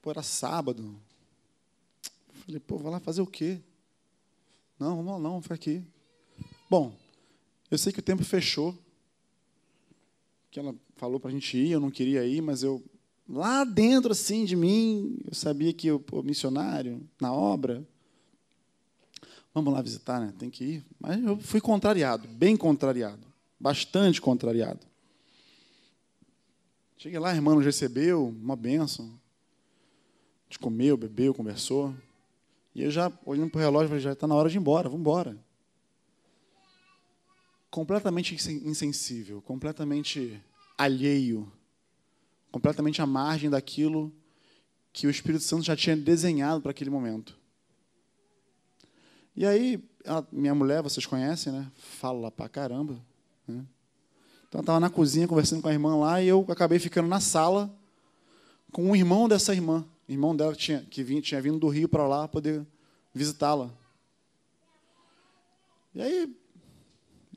Pô, era sábado. Falei, pô, vai lá fazer o quê? Não, vamos lá não, fica aqui. Bom, eu sei que o tempo fechou. Que ela falou para a gente ir, eu não queria ir, mas eu lá dentro assim de mim, eu sabia que o missionário na obra, vamos lá visitar, né? Tem que ir. Mas eu fui contrariado, bem contrariado, bastante contrariado. Cheguei lá, a irmã nos recebeu, uma bênção. A gente comeu, bebeu, conversou. E eu já, olhando para o relógio, falei, já está na hora de ir embora, vamos embora. Completamente insensível, completamente alheio completamente à margem daquilo que o Espírito Santo já tinha desenhado para aquele momento. E aí, minha mulher, vocês conhecem, né? Fala pra caramba. Né? Então, eu estava na cozinha conversando com a irmã lá e eu acabei ficando na sala com o irmão dessa irmã. O irmão dela tinha, que vinha, tinha vindo do Rio para lá poder visitá-la. E aí,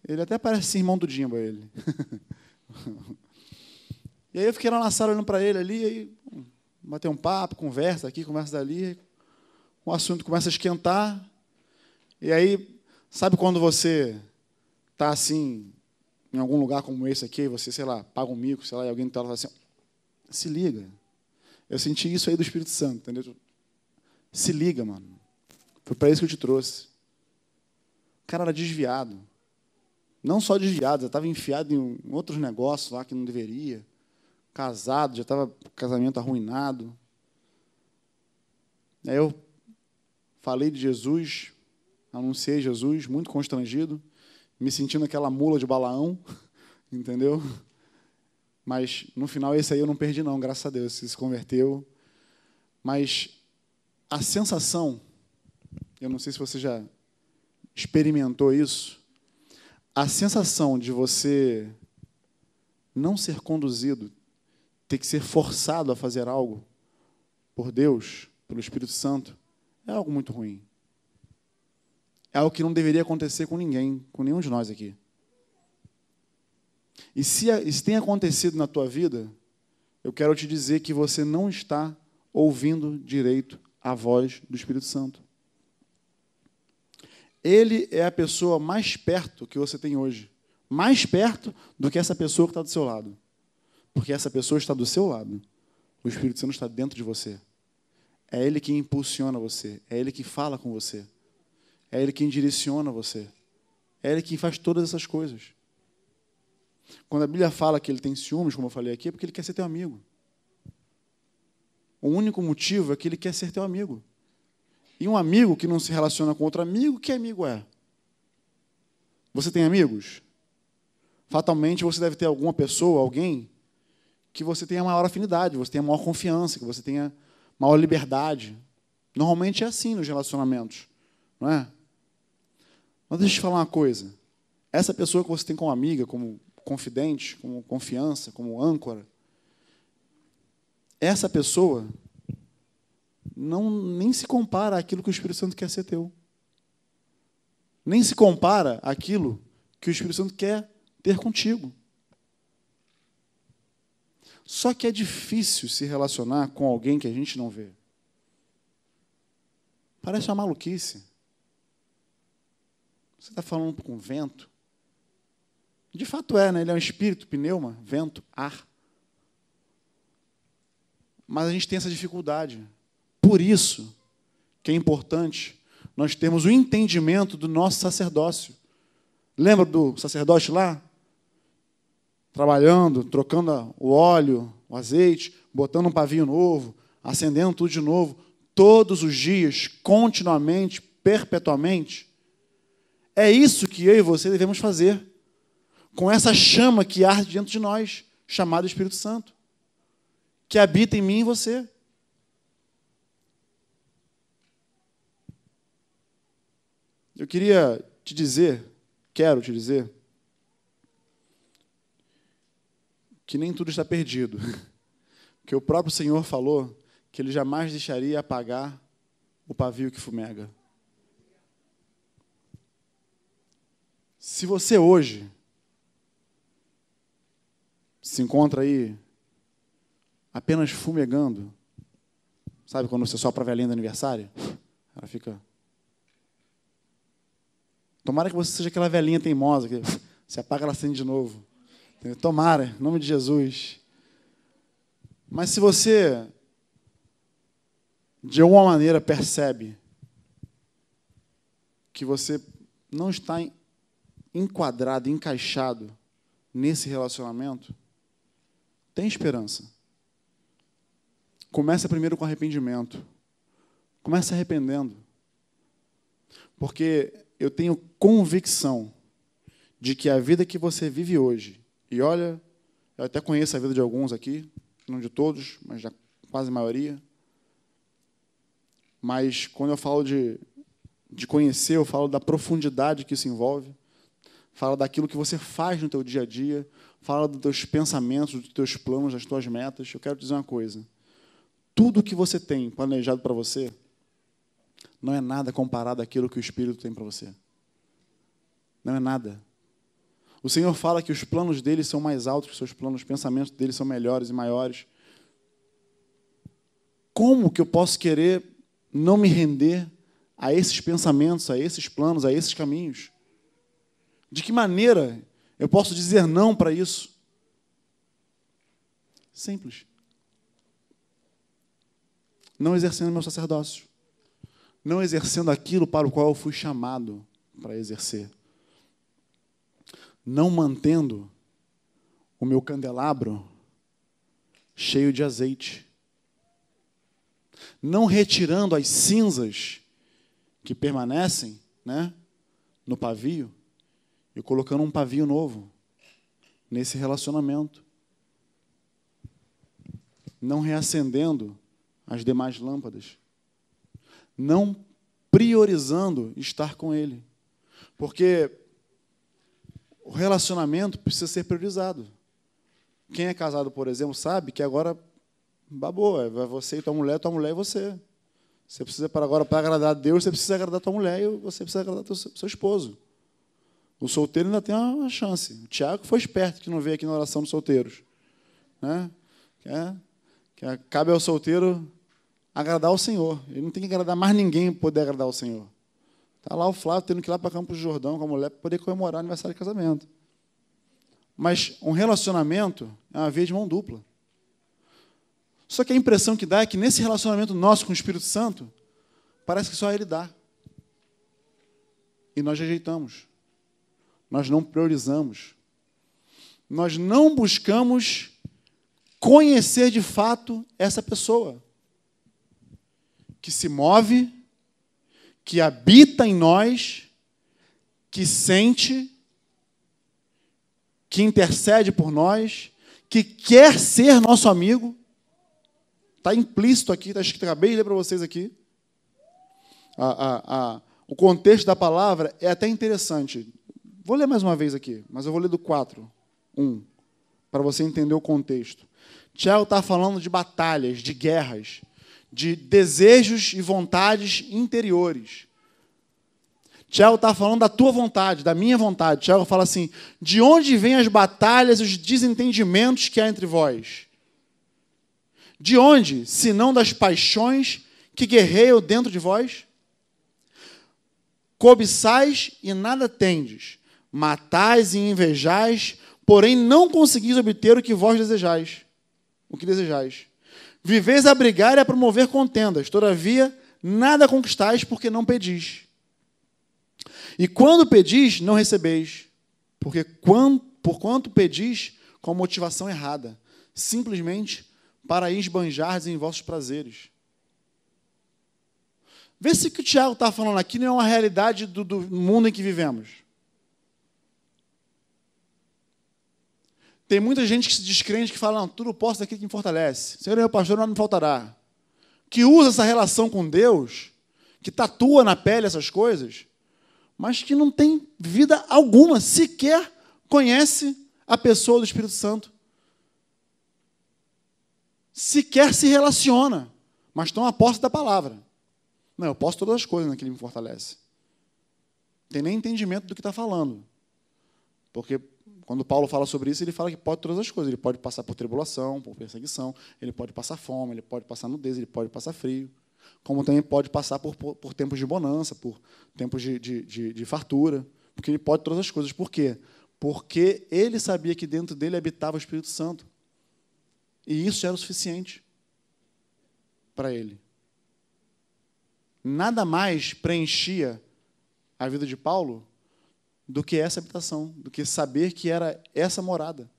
ele até parece irmão do Dimba, ele. E aí eu fiquei lá na sala olhando para ele ali, aí bater um papo, conversa aqui, conversa dali, o assunto começa a esquentar. E aí, sabe quando você está assim, em algum lugar como esse aqui, você, sei lá, paga um mico, sei lá, e alguém está lá assim, se liga. Eu senti isso aí do Espírito Santo, entendeu? Se liga, mano. Foi para isso que eu te trouxe. O cara era desviado. Não só desviado, já estava enfiado em outros negócios lá que não deveria casado, já estava casamento arruinado. Aí eu falei de Jesus, anunciei Jesus, muito constrangido, me sentindo aquela mula de Balaão, entendeu? Mas no final esse aí eu não perdi não, graças a Deus, se converteu. Mas a sensação, eu não sei se você já experimentou isso, a sensação de você não ser conduzido, ter que ser forçado a fazer algo por Deus, pelo Espírito Santo, é algo muito ruim. É algo que não deveria acontecer com ninguém, com nenhum de nós aqui. E se isso tem acontecido na tua vida, eu quero te dizer que você não está ouvindo direito a voz do Espírito Santo. Ele é a pessoa mais perto que você tem hoje. Mais perto do que essa pessoa que está do seu lado. Porque essa pessoa está do seu lado. O Espírito Santo está dentro de você. É Ele que impulsiona você. É Ele que fala com você. É Ele que direciona você. É Ele que faz todas essas coisas. Quando a Bíblia fala que Ele tem ciúmes, como eu falei aqui, é porque Ele quer ser teu amigo. O único motivo é que Ele quer ser teu amigo. E um amigo que não se relaciona com outro amigo, que amigo é? Você tem amigos? Fatalmente você deve ter alguma pessoa, alguém, que você tenha maior afinidade, você tenha maior confiança, que você tenha maior liberdade. Normalmente é assim nos relacionamentos, não é? Mas deixa eu te falar uma coisa. Essa pessoa que você tem como amiga, como confidente, como confiança, como âncora, essa pessoa não nem se compara àquilo que o Espírito Santo quer ser teu. Nem se compara àquilo que o Espírito Santo quer ter contigo. Só que é difícil se relacionar com alguém que a gente não vê. Parece uma maluquice. Você está falando com vento. De fato é, né? Ele é um espírito, pneuma, vento, ar. Mas a gente tem essa dificuldade. Por isso que é importante nós temos o entendimento do nosso sacerdócio. Lembra do sacerdote lá? Trabalhando, trocando o óleo, o azeite, botando um pavio novo, acendendo tudo de novo, todos os dias, continuamente, perpetuamente. É isso que eu e você devemos fazer com essa chama que arde dentro de nós, chamada Espírito Santo, que habita em mim e você. Eu queria te dizer, quero te dizer, que nem tudo está perdido. Que o próprio Senhor falou que ele jamais deixaria apagar o pavio que fumega. Se você hoje se encontra aí apenas fumegando, sabe quando você sopra a velhinha do aniversário? Ela fica. Tomara que você seja aquela velhinha teimosa, que se apaga, ela acende de novo. Tomara, em nome de Jesus. Mas se você, de alguma maneira, percebe que você não está enquadrado, encaixado nesse relacionamento, tem esperança. Começa primeiro com arrependimento. Começa arrependendo. Porque eu tenho convicção de que a vida que você vive hoje, e olha, eu até conheço a vida de alguns aqui, não de todos, mas já quase maioria. Mas quando eu falo de, de conhecer, eu falo da profundidade que isso envolve, falo daquilo que você faz no teu dia a dia, fala dos teus pensamentos, dos teus planos, das tuas metas. Eu quero dizer uma coisa: tudo que você tem planejado para você não é nada comparado àquilo que o Espírito tem para você. Não é nada. O Senhor fala que os planos dele são mais altos que os seus planos, os pensamentos dele são melhores e maiores. Como que eu posso querer não me render a esses pensamentos, a esses planos, a esses caminhos? De que maneira eu posso dizer não para isso? Simples. Não exercendo meu sacerdócio. Não exercendo aquilo para o qual eu fui chamado para exercer não mantendo o meu candelabro cheio de azeite, não retirando as cinzas que permanecem né, no pavio e colocando um pavio novo nesse relacionamento, não reacendendo as demais lâmpadas, não priorizando estar com Ele, porque o relacionamento precisa ser priorizado. Quem é casado, por exemplo, sabe que agora babou, é você e tua mulher, tua mulher e você. Você precisa para agora para agradar a Deus, você precisa agradar tua mulher e você precisa agradar o seu esposo. O solteiro ainda tem uma chance. O Tiago foi esperto que não veio aqui na oração dos solteiros, né? É, que cabe ao solteiro agradar ao Senhor. Ele não tem que agradar mais ninguém para poder agradar ao Senhor. Está lá o Flávio tendo que ir lá para Campos do Jordão com a mulher para poder comemorar o aniversário de casamento. Mas um relacionamento é uma via de mão dupla. Só que a impressão que dá é que nesse relacionamento nosso com o Espírito Santo, parece que só ele dá. E nós rejeitamos. Nós não priorizamos. Nós não buscamos conhecer de fato essa pessoa que se move que habita em nós, que sente, que intercede por nós, que quer ser nosso amigo. Está implícito aqui, está escrito, acabei de ler para vocês aqui. A, a, a, o contexto da palavra é até interessante. Vou ler mais uma vez aqui, mas eu vou ler do 4, 1, para você entender o contexto. Tiago está falando de batalhas, de guerras, de desejos e vontades interiores. Tiago está falando da tua vontade, da minha vontade. Tiago fala assim: de onde vêm as batalhas os desentendimentos que há entre vós? De onde, se não das paixões que guerreiam dentro de vós? Cobiçais e nada tendes, matais e invejais, porém não conseguis obter o que vós desejais, o que desejais. Viveis a brigar e a promover contendas, todavia nada conquistais porque não pedis. E quando pedis, não recebeis, porque por quanto pedis com motivação errada, simplesmente para esbanjar em vossos prazeres. Vê se o que o Tiago está falando aqui não é uma realidade do, do mundo em que vivemos. Tem muita gente que se descrente que fala, não, tudo posso daquilo que me fortalece. Senhor, meu pastor, nada me faltará. Que usa essa relação com Deus, que tatua na pele essas coisas, mas que não tem vida alguma, sequer conhece a pessoa do Espírito Santo. Sequer se relaciona, mas estão a posse da palavra. Não, eu posso todas as coisas naquele que me fortalece. Não tem nem entendimento do que está falando. Porque quando Paulo fala sobre isso, ele fala que pode todas as coisas. Ele pode passar por tribulação, por perseguição, ele pode passar fome, ele pode passar nudez, ele pode passar frio. Como também pode passar por, por, por tempos de bonança, por tempos de, de, de, de fartura. Porque ele pode todas as coisas. Por quê? Porque ele sabia que dentro dele habitava o Espírito Santo. E isso era o suficiente para ele. Nada mais preenchia a vida de Paulo do que essa habitação, do que saber que era essa morada.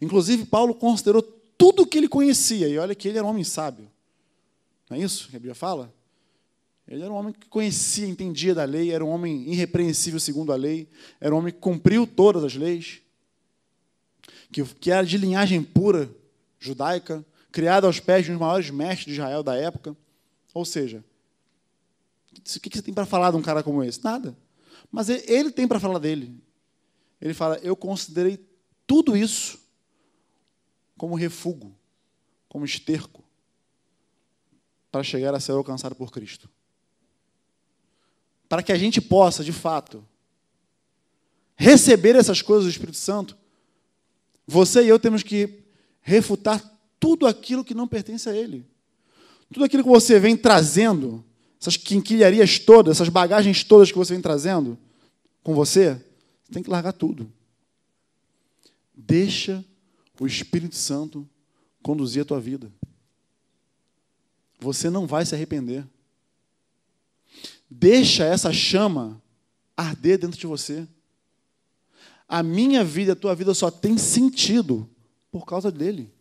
Inclusive, Paulo considerou tudo o que ele conhecia, e olha que ele era um homem sábio. Não é isso que a Bíblia fala? Ele era um homem que conhecia, entendia da lei, era um homem irrepreensível segundo a lei, era um homem que cumpriu todas as leis, que, que era de linhagem pura judaica, criado aos pés de um dos maiores mestres de Israel da época. Ou seja, o que você tem para falar de um cara como esse? Nada. Mas ele tem para falar dele. Ele fala: Eu considerei tudo isso como refúgio, como esterco, para chegar a ser alcançado por Cristo. Para que a gente possa, de fato, receber essas coisas do Espírito Santo, você e eu temos que refutar tudo aquilo que não pertence a Ele. Tudo aquilo que você vem trazendo, essas quinquilharias todas, essas bagagens todas que você vem trazendo com você, você tem que largar tudo. Deixa o Espírito Santo conduzir a tua vida. Você não vai se arrepender. Deixa essa chama arder dentro de você. A minha vida, a tua vida só tem sentido por causa dele.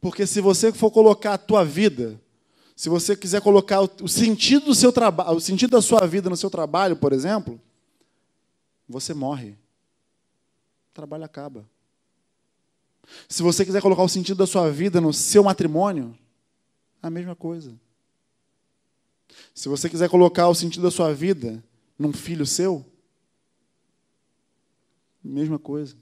Porque se você for colocar a tua vida, se você quiser colocar o sentido do seu trabalho, o sentido da sua vida no seu trabalho, por exemplo, você morre. O trabalho acaba. Se você quiser colocar o sentido da sua vida no seu matrimônio, a mesma coisa. Se você quiser colocar o sentido da sua vida num filho seu, mesma coisa.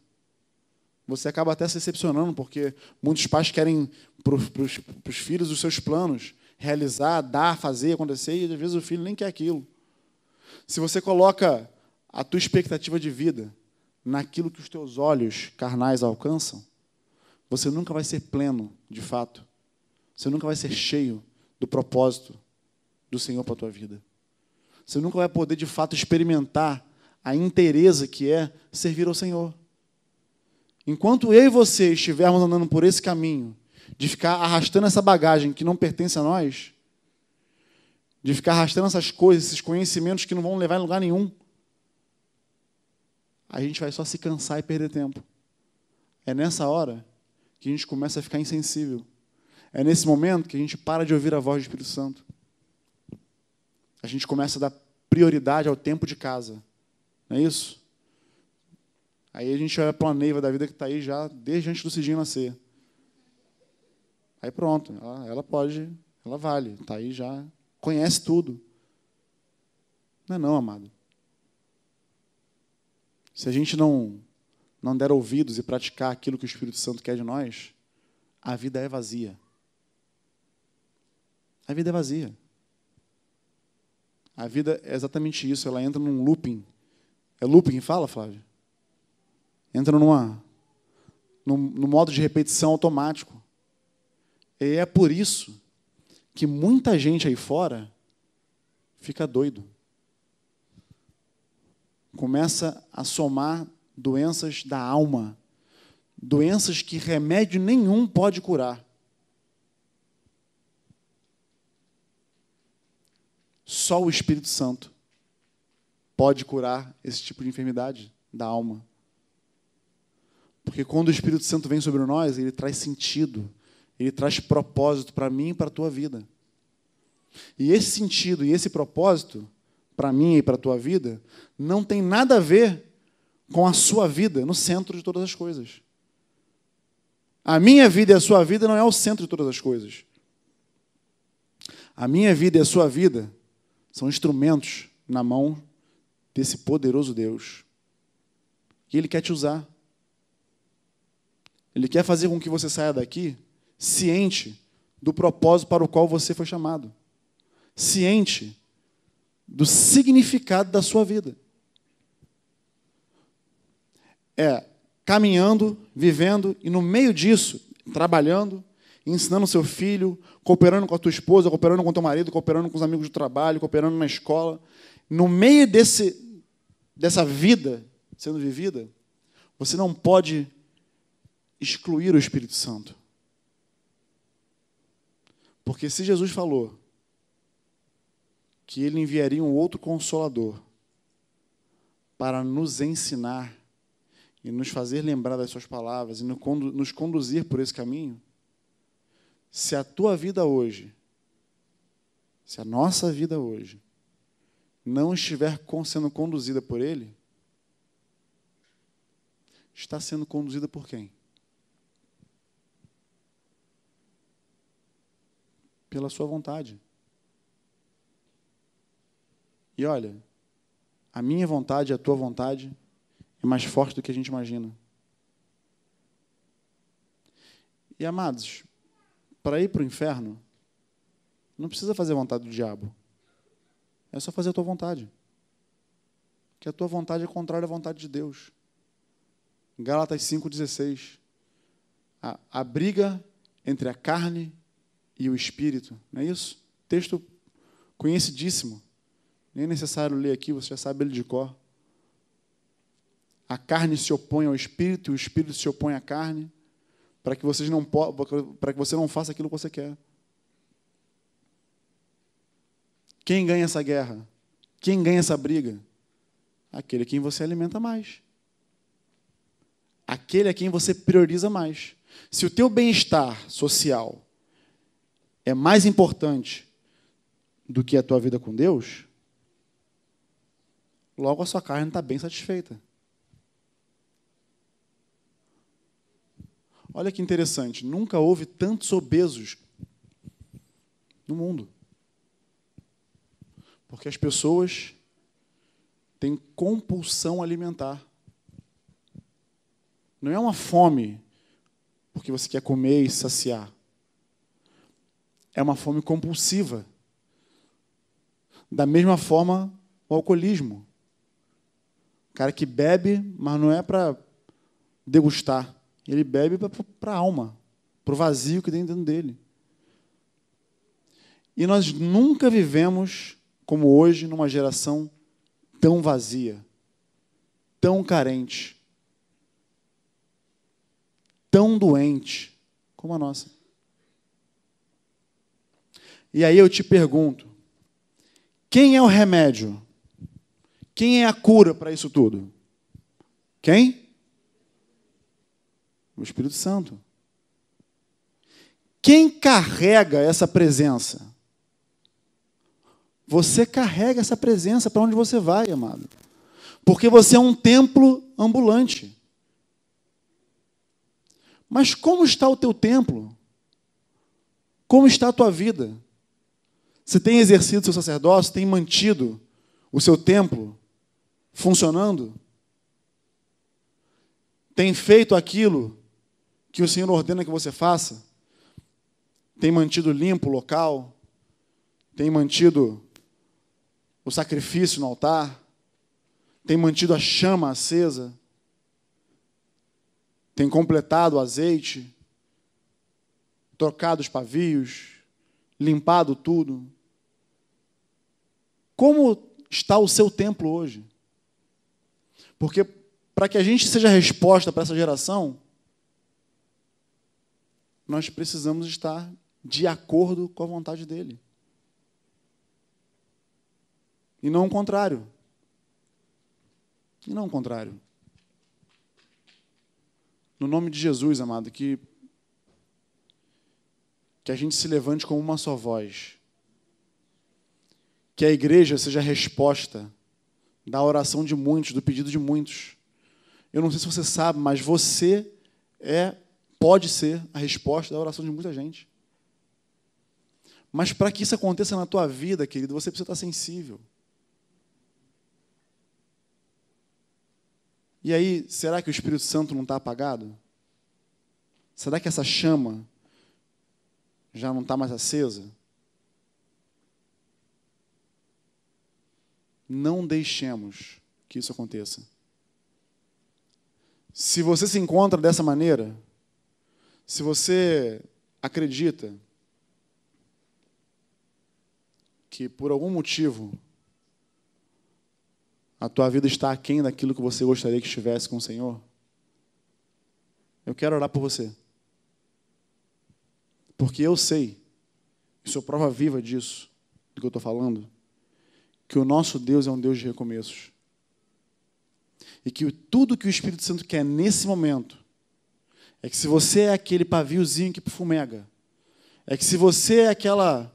Você acaba até se decepcionando, porque muitos pais querem para os filhos os seus planos, realizar, dar, fazer, acontecer, e às vezes o filho nem quer aquilo. Se você coloca a tua expectativa de vida naquilo que os teus olhos carnais alcançam, você nunca vai ser pleno, de fato. Você nunca vai ser cheio do propósito do Senhor para a tua vida. Você nunca vai poder, de fato, experimentar a inteireza que é servir ao Senhor. Enquanto eu e você estivermos andando por esse caminho, de ficar arrastando essa bagagem que não pertence a nós, de ficar arrastando essas coisas, esses conhecimentos que não vão levar em lugar nenhum, a gente vai só se cansar e perder tempo. É nessa hora que a gente começa a ficar insensível. É nesse momento que a gente para de ouvir a voz do Espírito Santo. A gente começa a dar prioridade ao tempo de casa. Não é isso? Aí a gente olha para uma neiva da vida que está aí já desde antes do Cidinho nascer. Aí pronto, ela, ela pode, ela vale, está aí já, conhece tudo. Não é não, amado. Se a gente não, não der ouvidos e praticar aquilo que o Espírito Santo quer de nós, a vida é vazia. A vida é vazia. A vida é exatamente isso, ela entra num looping. É looping fala, Flávio? entra numa, num, num modo de repetição automático. E é por isso que muita gente aí fora fica doido. Começa a somar doenças da alma, doenças que remédio nenhum pode curar. Só o Espírito Santo pode curar esse tipo de enfermidade da alma. Porque quando o Espírito Santo vem sobre nós, ele traz sentido, ele traz propósito para mim e para a tua vida. E esse sentido e esse propósito, para mim e para a tua vida, não tem nada a ver com a sua vida no centro de todas as coisas. A minha vida e a sua vida não é o centro de todas as coisas. A minha vida e a sua vida são instrumentos na mão desse poderoso Deus. E Ele quer te usar. Ele quer fazer com que você saia daqui ciente do propósito para o qual você foi chamado, ciente do significado da sua vida. É caminhando, vivendo e no meio disso, trabalhando, ensinando seu filho, cooperando com a tua esposa, cooperando com o teu marido, cooperando com os amigos do trabalho, cooperando na escola. No meio desse, dessa vida sendo vivida, você não pode excluir o Espírito Santo. Porque se Jesus falou que ele enviaria um outro consolador para nos ensinar e nos fazer lembrar das suas palavras e nos conduzir por esse caminho, se a tua vida hoje, se a nossa vida hoje, não estiver sendo conduzida por Ele, está sendo conduzida por quem? Pela Sua vontade. E olha, a minha vontade e a tua vontade é mais forte do que a gente imagina. E amados, para ir para o inferno, não precisa fazer a vontade do diabo. É só fazer a tua vontade. Que a tua vontade é contrária à vontade de Deus. Gálatas 5,16. A, a briga entre a carne e o espírito. Não é isso? Texto conhecidíssimo. Nem é necessário ler aqui, você já sabe ele de cor. A carne se opõe ao espírito, e o espírito se opõe à carne, para que vocês não para que você não faça aquilo que você quer. Quem ganha essa guerra? Quem ganha essa briga? Aquele a quem você alimenta mais. Aquele a quem você prioriza mais. Se o teu bem-estar social é mais importante do que a tua vida com Deus, logo a sua carne está bem satisfeita. Olha que interessante, nunca houve tantos obesos no mundo. Porque as pessoas têm compulsão alimentar. Não é uma fome porque você quer comer e saciar. É uma fome compulsiva. Da mesma forma, o alcoolismo. O cara que bebe, mas não é para degustar. Ele bebe para a alma, para o vazio que tem dentro dele. E nós nunca vivemos como hoje numa geração tão vazia, tão carente, tão doente como a nossa. E aí eu te pergunto: quem é o remédio? Quem é a cura para isso tudo? Quem? O Espírito Santo. Quem carrega essa presença? Você carrega essa presença para onde você vai, amado. Porque você é um templo ambulante. Mas como está o teu templo? Como está a tua vida? Você tem exercido seu sacerdócio? Tem mantido o seu templo funcionando? Tem feito aquilo que o Senhor ordena que você faça? Tem mantido limpo o local? Tem mantido o sacrifício no altar? Tem mantido a chama acesa? Tem completado o azeite? Trocado os pavios? Limpado tudo? Como está o seu templo hoje? Porque para que a gente seja resposta para essa geração, nós precisamos estar de acordo com a vontade dele. E não o contrário. E não o contrário. No nome de Jesus, amado, que, que a gente se levante com uma só voz. Que a igreja seja a resposta da oração de muitos, do pedido de muitos. Eu não sei se você sabe, mas você é, pode ser a resposta da oração de muita gente. Mas para que isso aconteça na tua vida, querido, você precisa estar sensível. E aí, será que o Espírito Santo não está apagado? Será que essa chama já não está mais acesa? Não deixemos que isso aconteça. Se você se encontra dessa maneira, se você acredita que por algum motivo a tua vida está aquém daquilo que você gostaria que estivesse com o Senhor, eu quero orar por você. Porque eu sei, e sou prova viva disso, do que eu estou falando, que o nosso Deus é um Deus de recomeços. E que tudo que o Espírito Santo quer nesse momento é que se você é aquele paviozinho que fumega, é que se você é aquela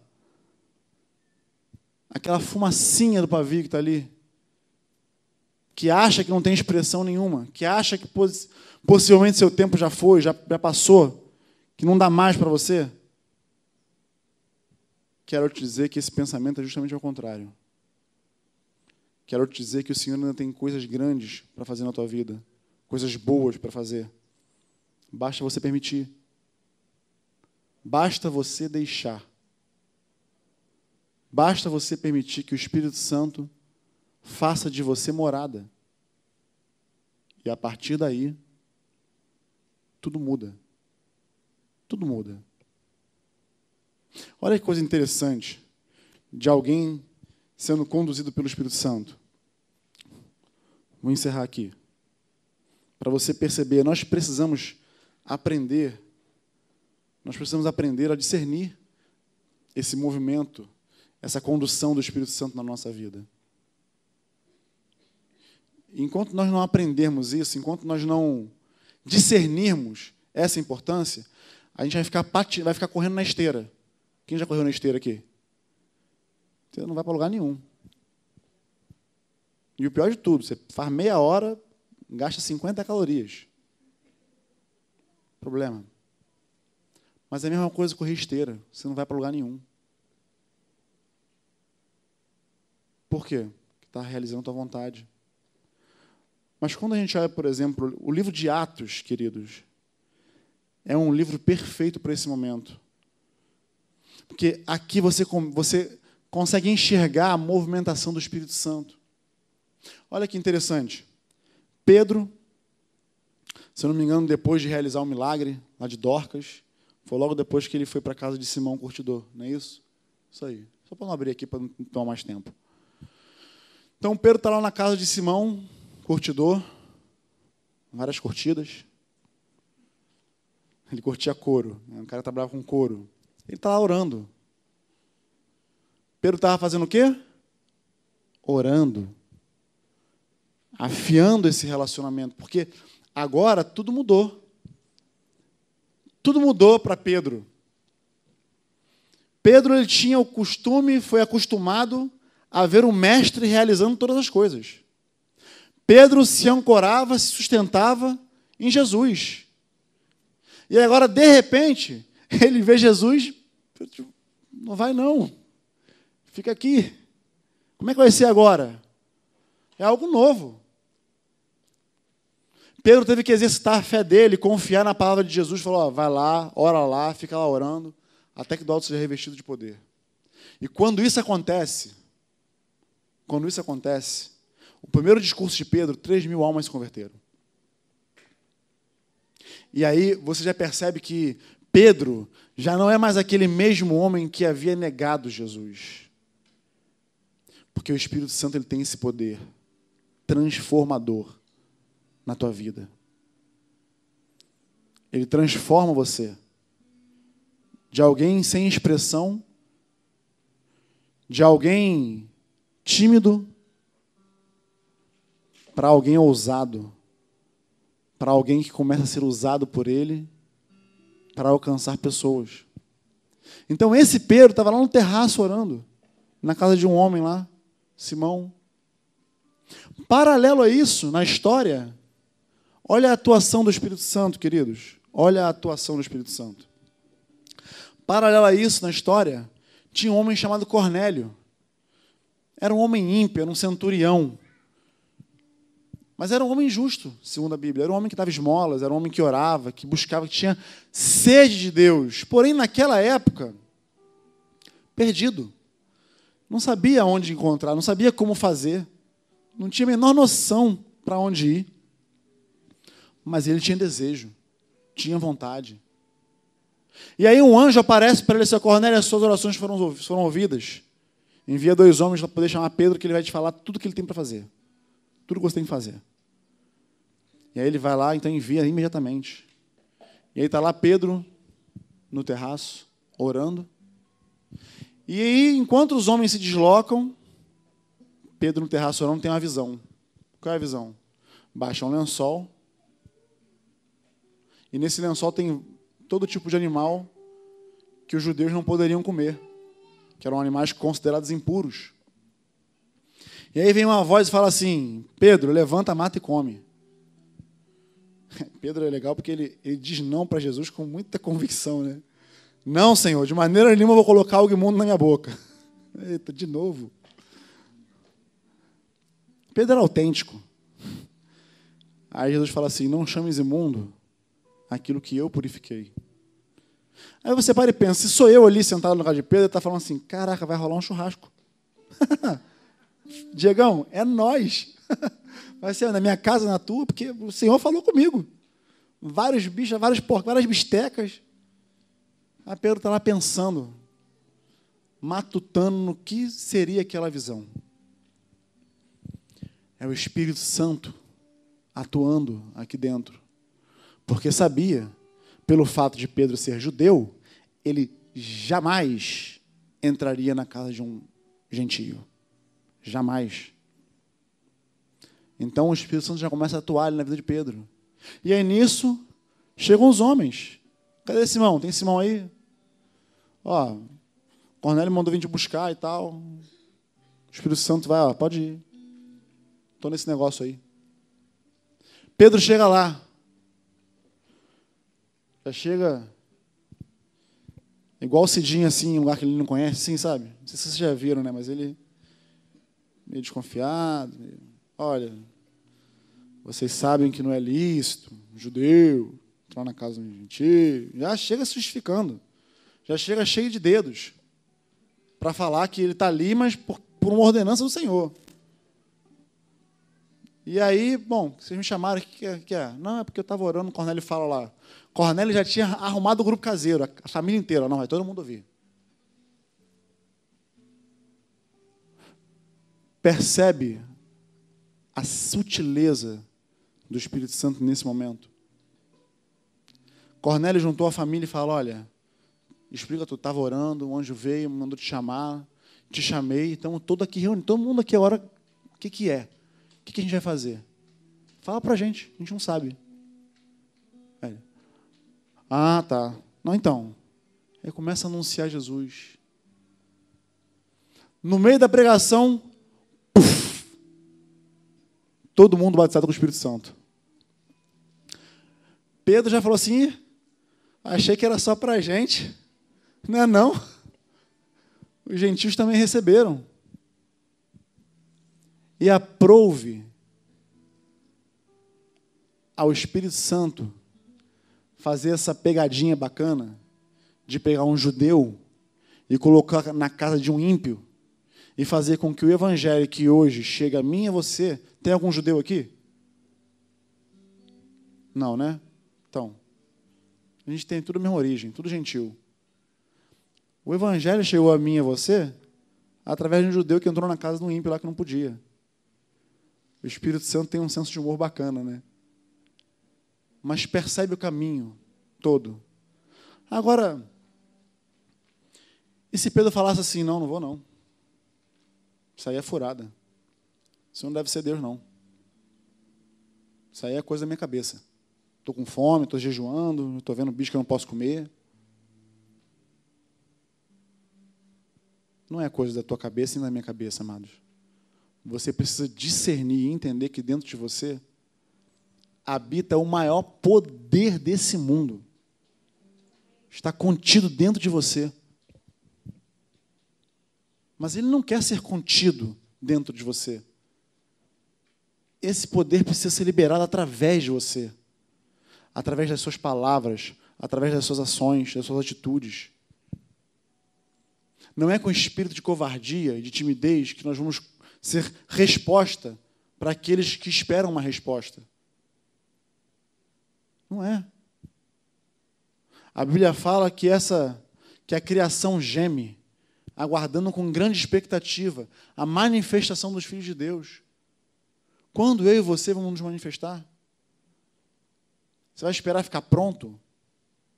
aquela fumacinha do pavio que está ali, que acha que não tem expressão nenhuma, que acha que possivelmente seu tempo já foi, já, já passou, que não dá mais para você, quero te dizer que esse pensamento é justamente ao contrário. Quero te dizer que o Senhor ainda tem coisas grandes para fazer na tua vida, coisas boas para fazer. Basta você permitir. Basta você deixar. Basta você permitir que o Espírito Santo faça de você morada. E a partir daí, tudo muda. Tudo muda. Olha que coisa interessante de alguém sendo conduzido pelo Espírito Santo. Vou encerrar aqui. Para você perceber, nós precisamos aprender, nós precisamos aprender a discernir esse movimento, essa condução do Espírito Santo na nossa vida. Enquanto nós não aprendermos isso, enquanto nós não discernirmos essa importância, a gente vai ficar, vai ficar correndo na esteira. Quem já correu na esteira aqui? Você não vai para lugar nenhum. E o pior de tudo, você faz meia hora, gasta 50 calorias. Problema. Mas é a mesma coisa correr esteira. Você não vai para lugar nenhum. Por quê? Porque está realizando a tua vontade. Mas quando a gente olha, por exemplo, o livro de Atos, queridos, é um livro perfeito para esse momento. Porque aqui você, você consegue enxergar a movimentação do Espírito Santo. Olha que interessante. Pedro, se eu não me engano, depois de realizar o um milagre lá de Dorcas, foi logo depois que ele foi para a casa de Simão Curtidor, não é isso? Isso aí. Só para não abrir aqui para não tomar mais tempo. Então Pedro está lá na casa de Simão, curtidor, várias curtidas. Ele curtia couro, né? o cara trabalhava com couro. Ele estava orando. Pedro estava fazendo o quê? Orando. Afiando esse relacionamento. Porque agora tudo mudou. Tudo mudou para Pedro. Pedro ele tinha o costume, foi acostumado a ver o mestre realizando todas as coisas. Pedro se ancorava, se sustentava em Jesus. E agora, de repente, ele vê Jesus, não vai não, fica aqui. Como é que vai ser agora? É algo novo. Pedro teve que exercitar a fé dele, confiar na palavra de Jesus, falou: ó, vai lá, ora lá, fica lá orando, até que do alto seja revestido de poder. E quando isso acontece, quando isso acontece, o primeiro discurso de Pedro, 3 mil almas se converteram. E aí você já percebe que Pedro já não é mais aquele mesmo homem que havia negado Jesus. Porque o Espírito Santo ele tem esse poder transformador na tua vida. Ele transforma você de alguém sem expressão, de alguém tímido para alguém ousado, para alguém que começa a ser usado por ele para alcançar pessoas. Então esse Pedro estava lá no terraço orando, na casa de um homem lá, Simão. Paralelo a isso, na história, olha a atuação do Espírito Santo, queridos. Olha a atuação do Espírito Santo. Paralelo a isso, na história, tinha um homem chamado Cornélio. Era um homem ímpio, era um centurião. Mas era um homem justo, segundo a Bíblia. Era um homem que dava esmolas, era um homem que orava, que buscava, que tinha sede de Deus. Porém, naquela época, perdido. Não sabia onde encontrar, não sabia como fazer. Não tinha a menor noção para onde ir. Mas ele tinha desejo, tinha vontade. E aí um anjo aparece para ele, seu Cornélio, as suas orações foram, foram ouvidas. Envia dois homens para poder chamar Pedro, que ele vai te falar tudo que ele tem para fazer. Tudo que você tem que fazer. E aí ele vai lá, então envia imediatamente. E aí está lá Pedro no terraço, orando. E aí, enquanto os homens se deslocam, Pedro no terraço orando tem uma visão. Qual é a visão? Baixa um lençol. E nesse lençol tem todo tipo de animal que os judeus não poderiam comer, que eram animais considerados impuros. E aí vem uma voz e fala assim: Pedro, levanta, mata e come. Pedro é legal porque ele, ele diz não para Jesus com muita convicção, né? Não, Senhor, de maneira nenhuma eu vou colocar algo imundo na minha boca. Eita, de novo. Pedro era autêntico. Aí Jesus fala assim: Não chames imundo aquilo que eu purifiquei. Aí você para e pensa: se sou eu ali sentado no lugar de Pedro, ele está falando assim: Caraca, vai rolar um churrasco. Diegão, é nós. Vai ser na minha casa, na tua, porque o Senhor falou comigo. Vários bichos, vários porcos, várias bistecas. Pedro está lá pensando, matutando no que seria aquela visão. É o Espírito Santo atuando aqui dentro. Porque sabia, pelo fato de Pedro ser judeu, ele jamais entraria na casa de um gentio. Jamais. Então o Espírito Santo já começa a atuar na vida de Pedro. E aí nisso, chegam os homens. Cadê Simão? Tem Simão aí? Ó, Cornélio mandou vir te buscar e tal. O Espírito Santo vai, ó, pode ir. Estou nesse negócio aí. Pedro chega lá. Já chega igual o Cidinho, assim, um lugar que ele não conhece, sim, sabe? Não sei se vocês já viram, né? Mas ele meio desconfiado. Meio, Olha, vocês sabem que não é lícito, judeu, entrar na casa um gentio. Já chega se justificando. Já chega cheio de dedos para falar que ele está ali, mas por, por, uma ordenança do Senhor. E aí, bom, vocês me chamaram, o que, é, que é? Não, é porque eu estava orando, o Cornélio fala lá. Cornélio já tinha arrumado o grupo caseiro, a família inteira. Não, vai todo mundo ouvir. Percebe a sutileza do Espírito Santo nesse momento. Cornélio juntou a família e falou: Olha, explica, tu estava orando, o anjo veio, mandou te chamar, te chamei, então todo aqui reunido, todo mundo aqui agora, o que, que é? O que, que a gente vai fazer? Fala para a gente, a gente não sabe. Aí, ah, tá. Não, então. Aí começa a anunciar Jesus. No meio da pregação, todo mundo batizado com o Espírito Santo. Pedro já falou assim: achei que era só para a gente. Não é não. Os gentios também receberam. E aprouve ao Espírito Santo fazer essa pegadinha bacana de pegar um judeu e colocar na casa de um ímpio e fazer com que o evangelho que hoje chega a mim e a você. Tem algum judeu aqui? Não, né? Então, a gente tem tudo a mesma origem, tudo gentil. O evangelho chegou a mim e a você através de um judeu que entrou na casa do ímpio lá que não podia. O Espírito Santo tem um senso de humor bacana, né? Mas percebe o caminho todo. Agora, e se Pedro falasse assim, não, não vou não. Isso aí é furada. Isso não deve ser Deus, não. Isso aí é coisa da minha cabeça. Estou com fome, estou jejuando, estou vendo bicho que eu não posso comer. Não é coisa da tua cabeça e da minha cabeça, amados. Você precisa discernir e entender que dentro de você habita o maior poder desse mundo. Está contido dentro de você. Mas ele não quer ser contido dentro de você. Esse poder precisa ser liberado através de você, através das suas palavras, através das suas ações, das suas atitudes. Não é com espírito de covardia e de timidez que nós vamos ser resposta para aqueles que esperam uma resposta. Não é. A Bíblia fala que essa que a criação geme aguardando com grande expectativa a manifestação dos filhos de Deus. Quando eu e você vamos nos manifestar? Você vai esperar ficar pronto?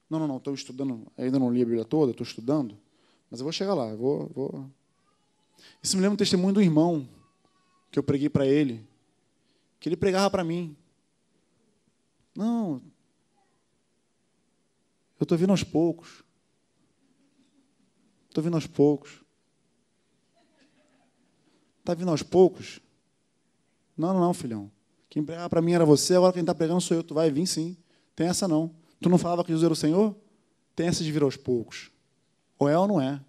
Não, não, não, estou estudando, ainda não li a Bíblia toda, estou estudando, mas eu vou chegar lá, vou, vou. Isso me lembra um testemunho do irmão que eu preguei para ele, que ele pregava para mim. Não, eu estou vindo aos poucos. Estou vindo aos poucos. Está vindo aos poucos? Não, não, não, filhão. Quem pregava para mim era você, agora quem está pregando sou eu. Tu vai vir sim. Tem essa não. Tu não falava que Jesus era o Senhor? Tem essa de vir aos poucos. Ou é ou não é?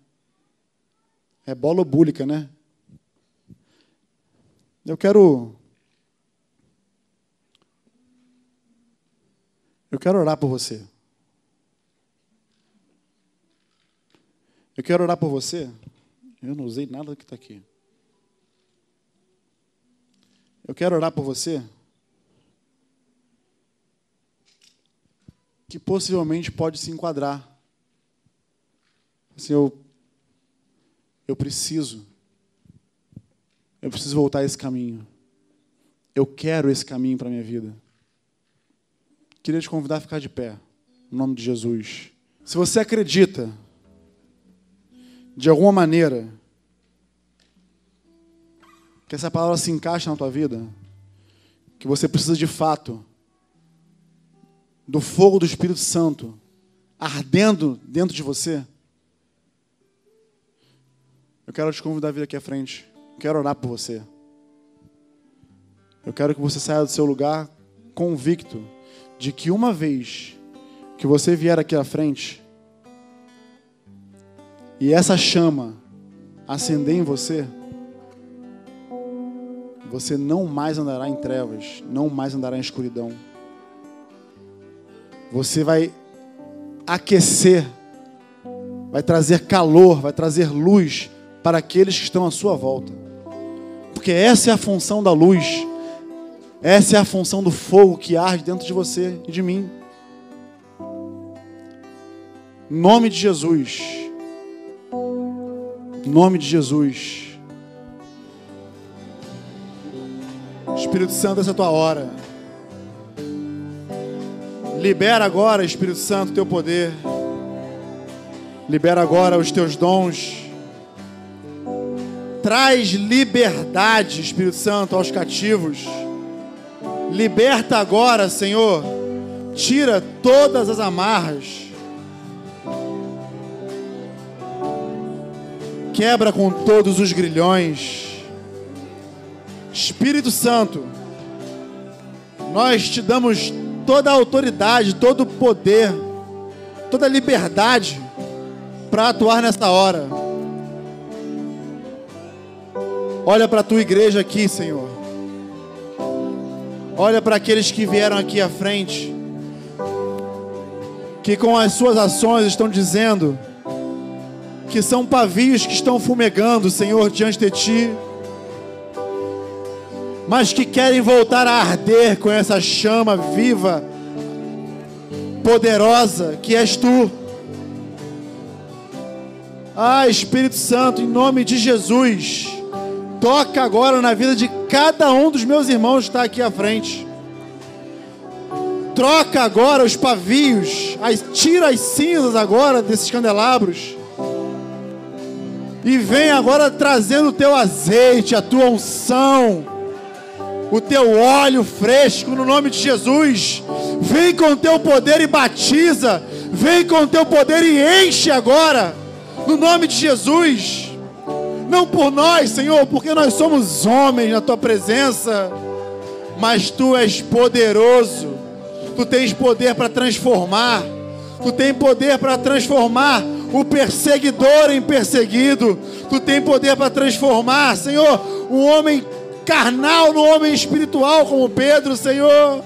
É bola búlica, né? Eu quero. Eu quero orar por você. Eu quero orar por você. Eu não usei nada que está aqui. Eu quero orar por você. Que possivelmente pode se enquadrar. Assim, eu, eu preciso. Eu preciso voltar a esse caminho. Eu quero esse caminho para a minha vida. Queria te convidar a ficar de pé. Em nome de Jesus. Se você acredita de alguma maneira, que essa palavra se encaixe na tua vida, que você precisa de fato do fogo do Espírito Santo ardendo dentro de você, eu quero te convidar a vir aqui à frente. quero orar por você. Eu quero que você saia do seu lugar convicto de que uma vez que você vier aqui à frente, e essa chama acender em você, você não mais andará em trevas, não mais andará em escuridão. Você vai aquecer, vai trazer calor, vai trazer luz para aqueles que estão à sua volta. Porque essa é a função da luz, essa é a função do fogo que arde dentro de você e de mim. Em nome de Jesus. Em nome de Jesus. Espírito Santo, essa é a tua hora. Libera agora, Espírito Santo, teu poder. Libera agora os teus dons. Traz liberdade, Espírito Santo, aos cativos. Liberta agora, Senhor. Tira todas as amarras. quebra com todos os grilhões. Espírito Santo, nós te damos toda a autoridade, todo o poder, toda a liberdade para atuar nessa hora. Olha para a tua igreja aqui, Senhor. Olha para aqueles que vieram aqui à frente, que com as suas ações estão dizendo: que são pavios que estão fumegando, Senhor, diante de Ti, mas que querem voltar a arder com essa chama viva, poderosa que és Tu. Ah, Espírito Santo, em nome de Jesus, toca agora na vida de cada um dos meus irmãos que está aqui à frente. Troca agora os pavios, as, tira as cinzas agora desses candelabros E vem agora trazendo o teu azeite, a tua unção, o teu óleo fresco no nome de Jesus. Vem com o teu poder e batiza. Vem com o teu poder e enche agora, no nome de Jesus. Não por nós, Senhor, porque nós somos homens na tua presença, mas tu és poderoso. Tu tens poder para transformar. Tu tens poder para transformar o perseguidor em perseguido. Tu tens poder para transformar, Senhor, um homem carnal no homem espiritual, como Pedro, Senhor.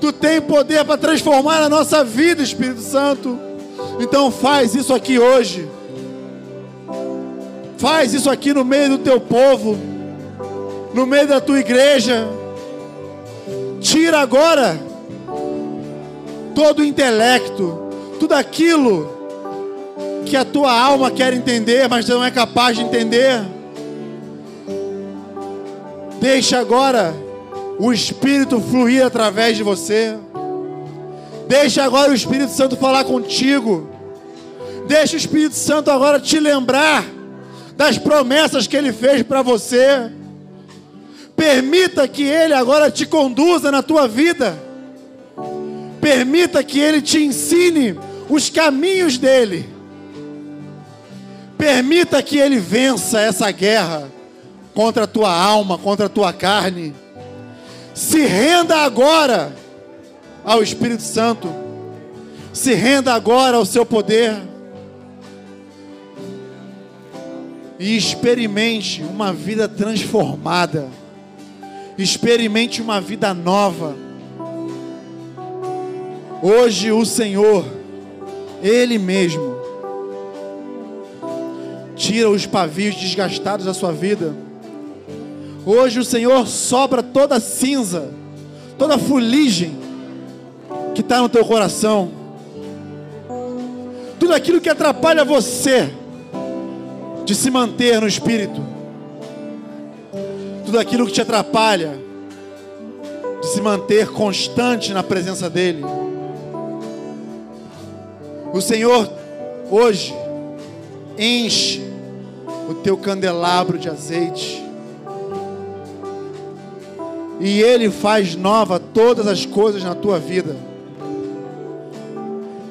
Tu tens poder para transformar a nossa vida, Espírito Santo. Então faz isso aqui hoje. Faz isso aqui no meio do teu povo, no meio da tua igreja. Tira agora todo o intelecto, tudo aquilo que a tua alma quer entender, mas não é capaz de entender. Deixa agora o Espírito fluir através de você. Deixa agora o Espírito Santo falar contigo. Deixa o Espírito Santo agora te lembrar das promessas que ele fez para você. Permita que ele agora te conduza na tua vida. Permita que ele te ensine os caminhos dele. Permita que ele vença essa guerra contra a tua alma, contra a tua carne. Se renda agora ao Espírito Santo. Se renda agora ao seu poder. E experimente uma vida transformada. Experimente uma vida nova. Hoje o Senhor, Ele mesmo, tira os pavios desgastados da sua vida. Hoje o Senhor sobra toda a cinza, toda a fuligem que está no teu coração, tudo aquilo que atrapalha você de se manter no espírito, tudo aquilo que te atrapalha de se manter constante na presença dEle. O Senhor hoje enche o teu candelabro de azeite. E Ele faz nova todas as coisas na tua vida.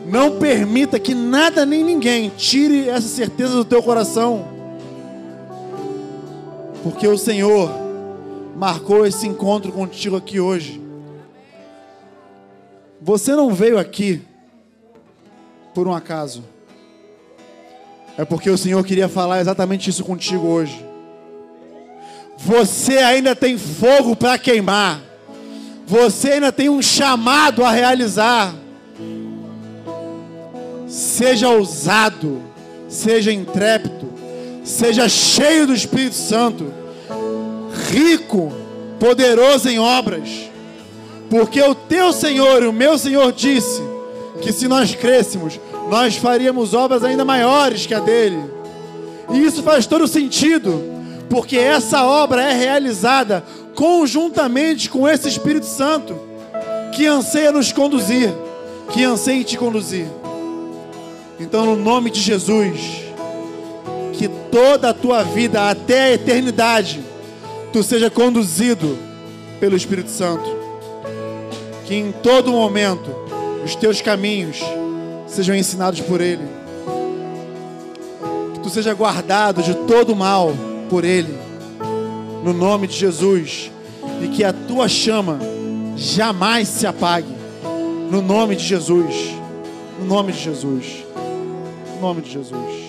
Não permita que nada nem ninguém tire essa certeza do teu coração. Porque o Senhor marcou esse encontro contigo aqui hoje. Você não veio aqui por um acaso. É porque o Senhor queria falar exatamente isso contigo hoje. Você ainda tem fogo para queimar. Você ainda tem um chamado a realizar. Seja ousado, seja intrépido, seja cheio do Espírito Santo, rico, poderoso em obras. Porque o teu Senhor e o meu Senhor disse que se nós crescêssemos, nós faríamos obras ainda maiores que a dele. E isso faz todo sentido, porque essa obra é realizada conjuntamente com esse Espírito Santo que anseia nos conduzir, que anseia te conduzir. Então, no nome de Jesus, que toda a tua vida até a eternidade tu seja conduzido pelo Espírito Santo. Que em todo momento os teus caminhos sejam ensinados por Ele. Que tu seja guardado de todo mal por Ele, no nome de Jesus, e que a tua chama jamais se apague, no nome de Jesus, no nome de Jesus, no nome de Jesus.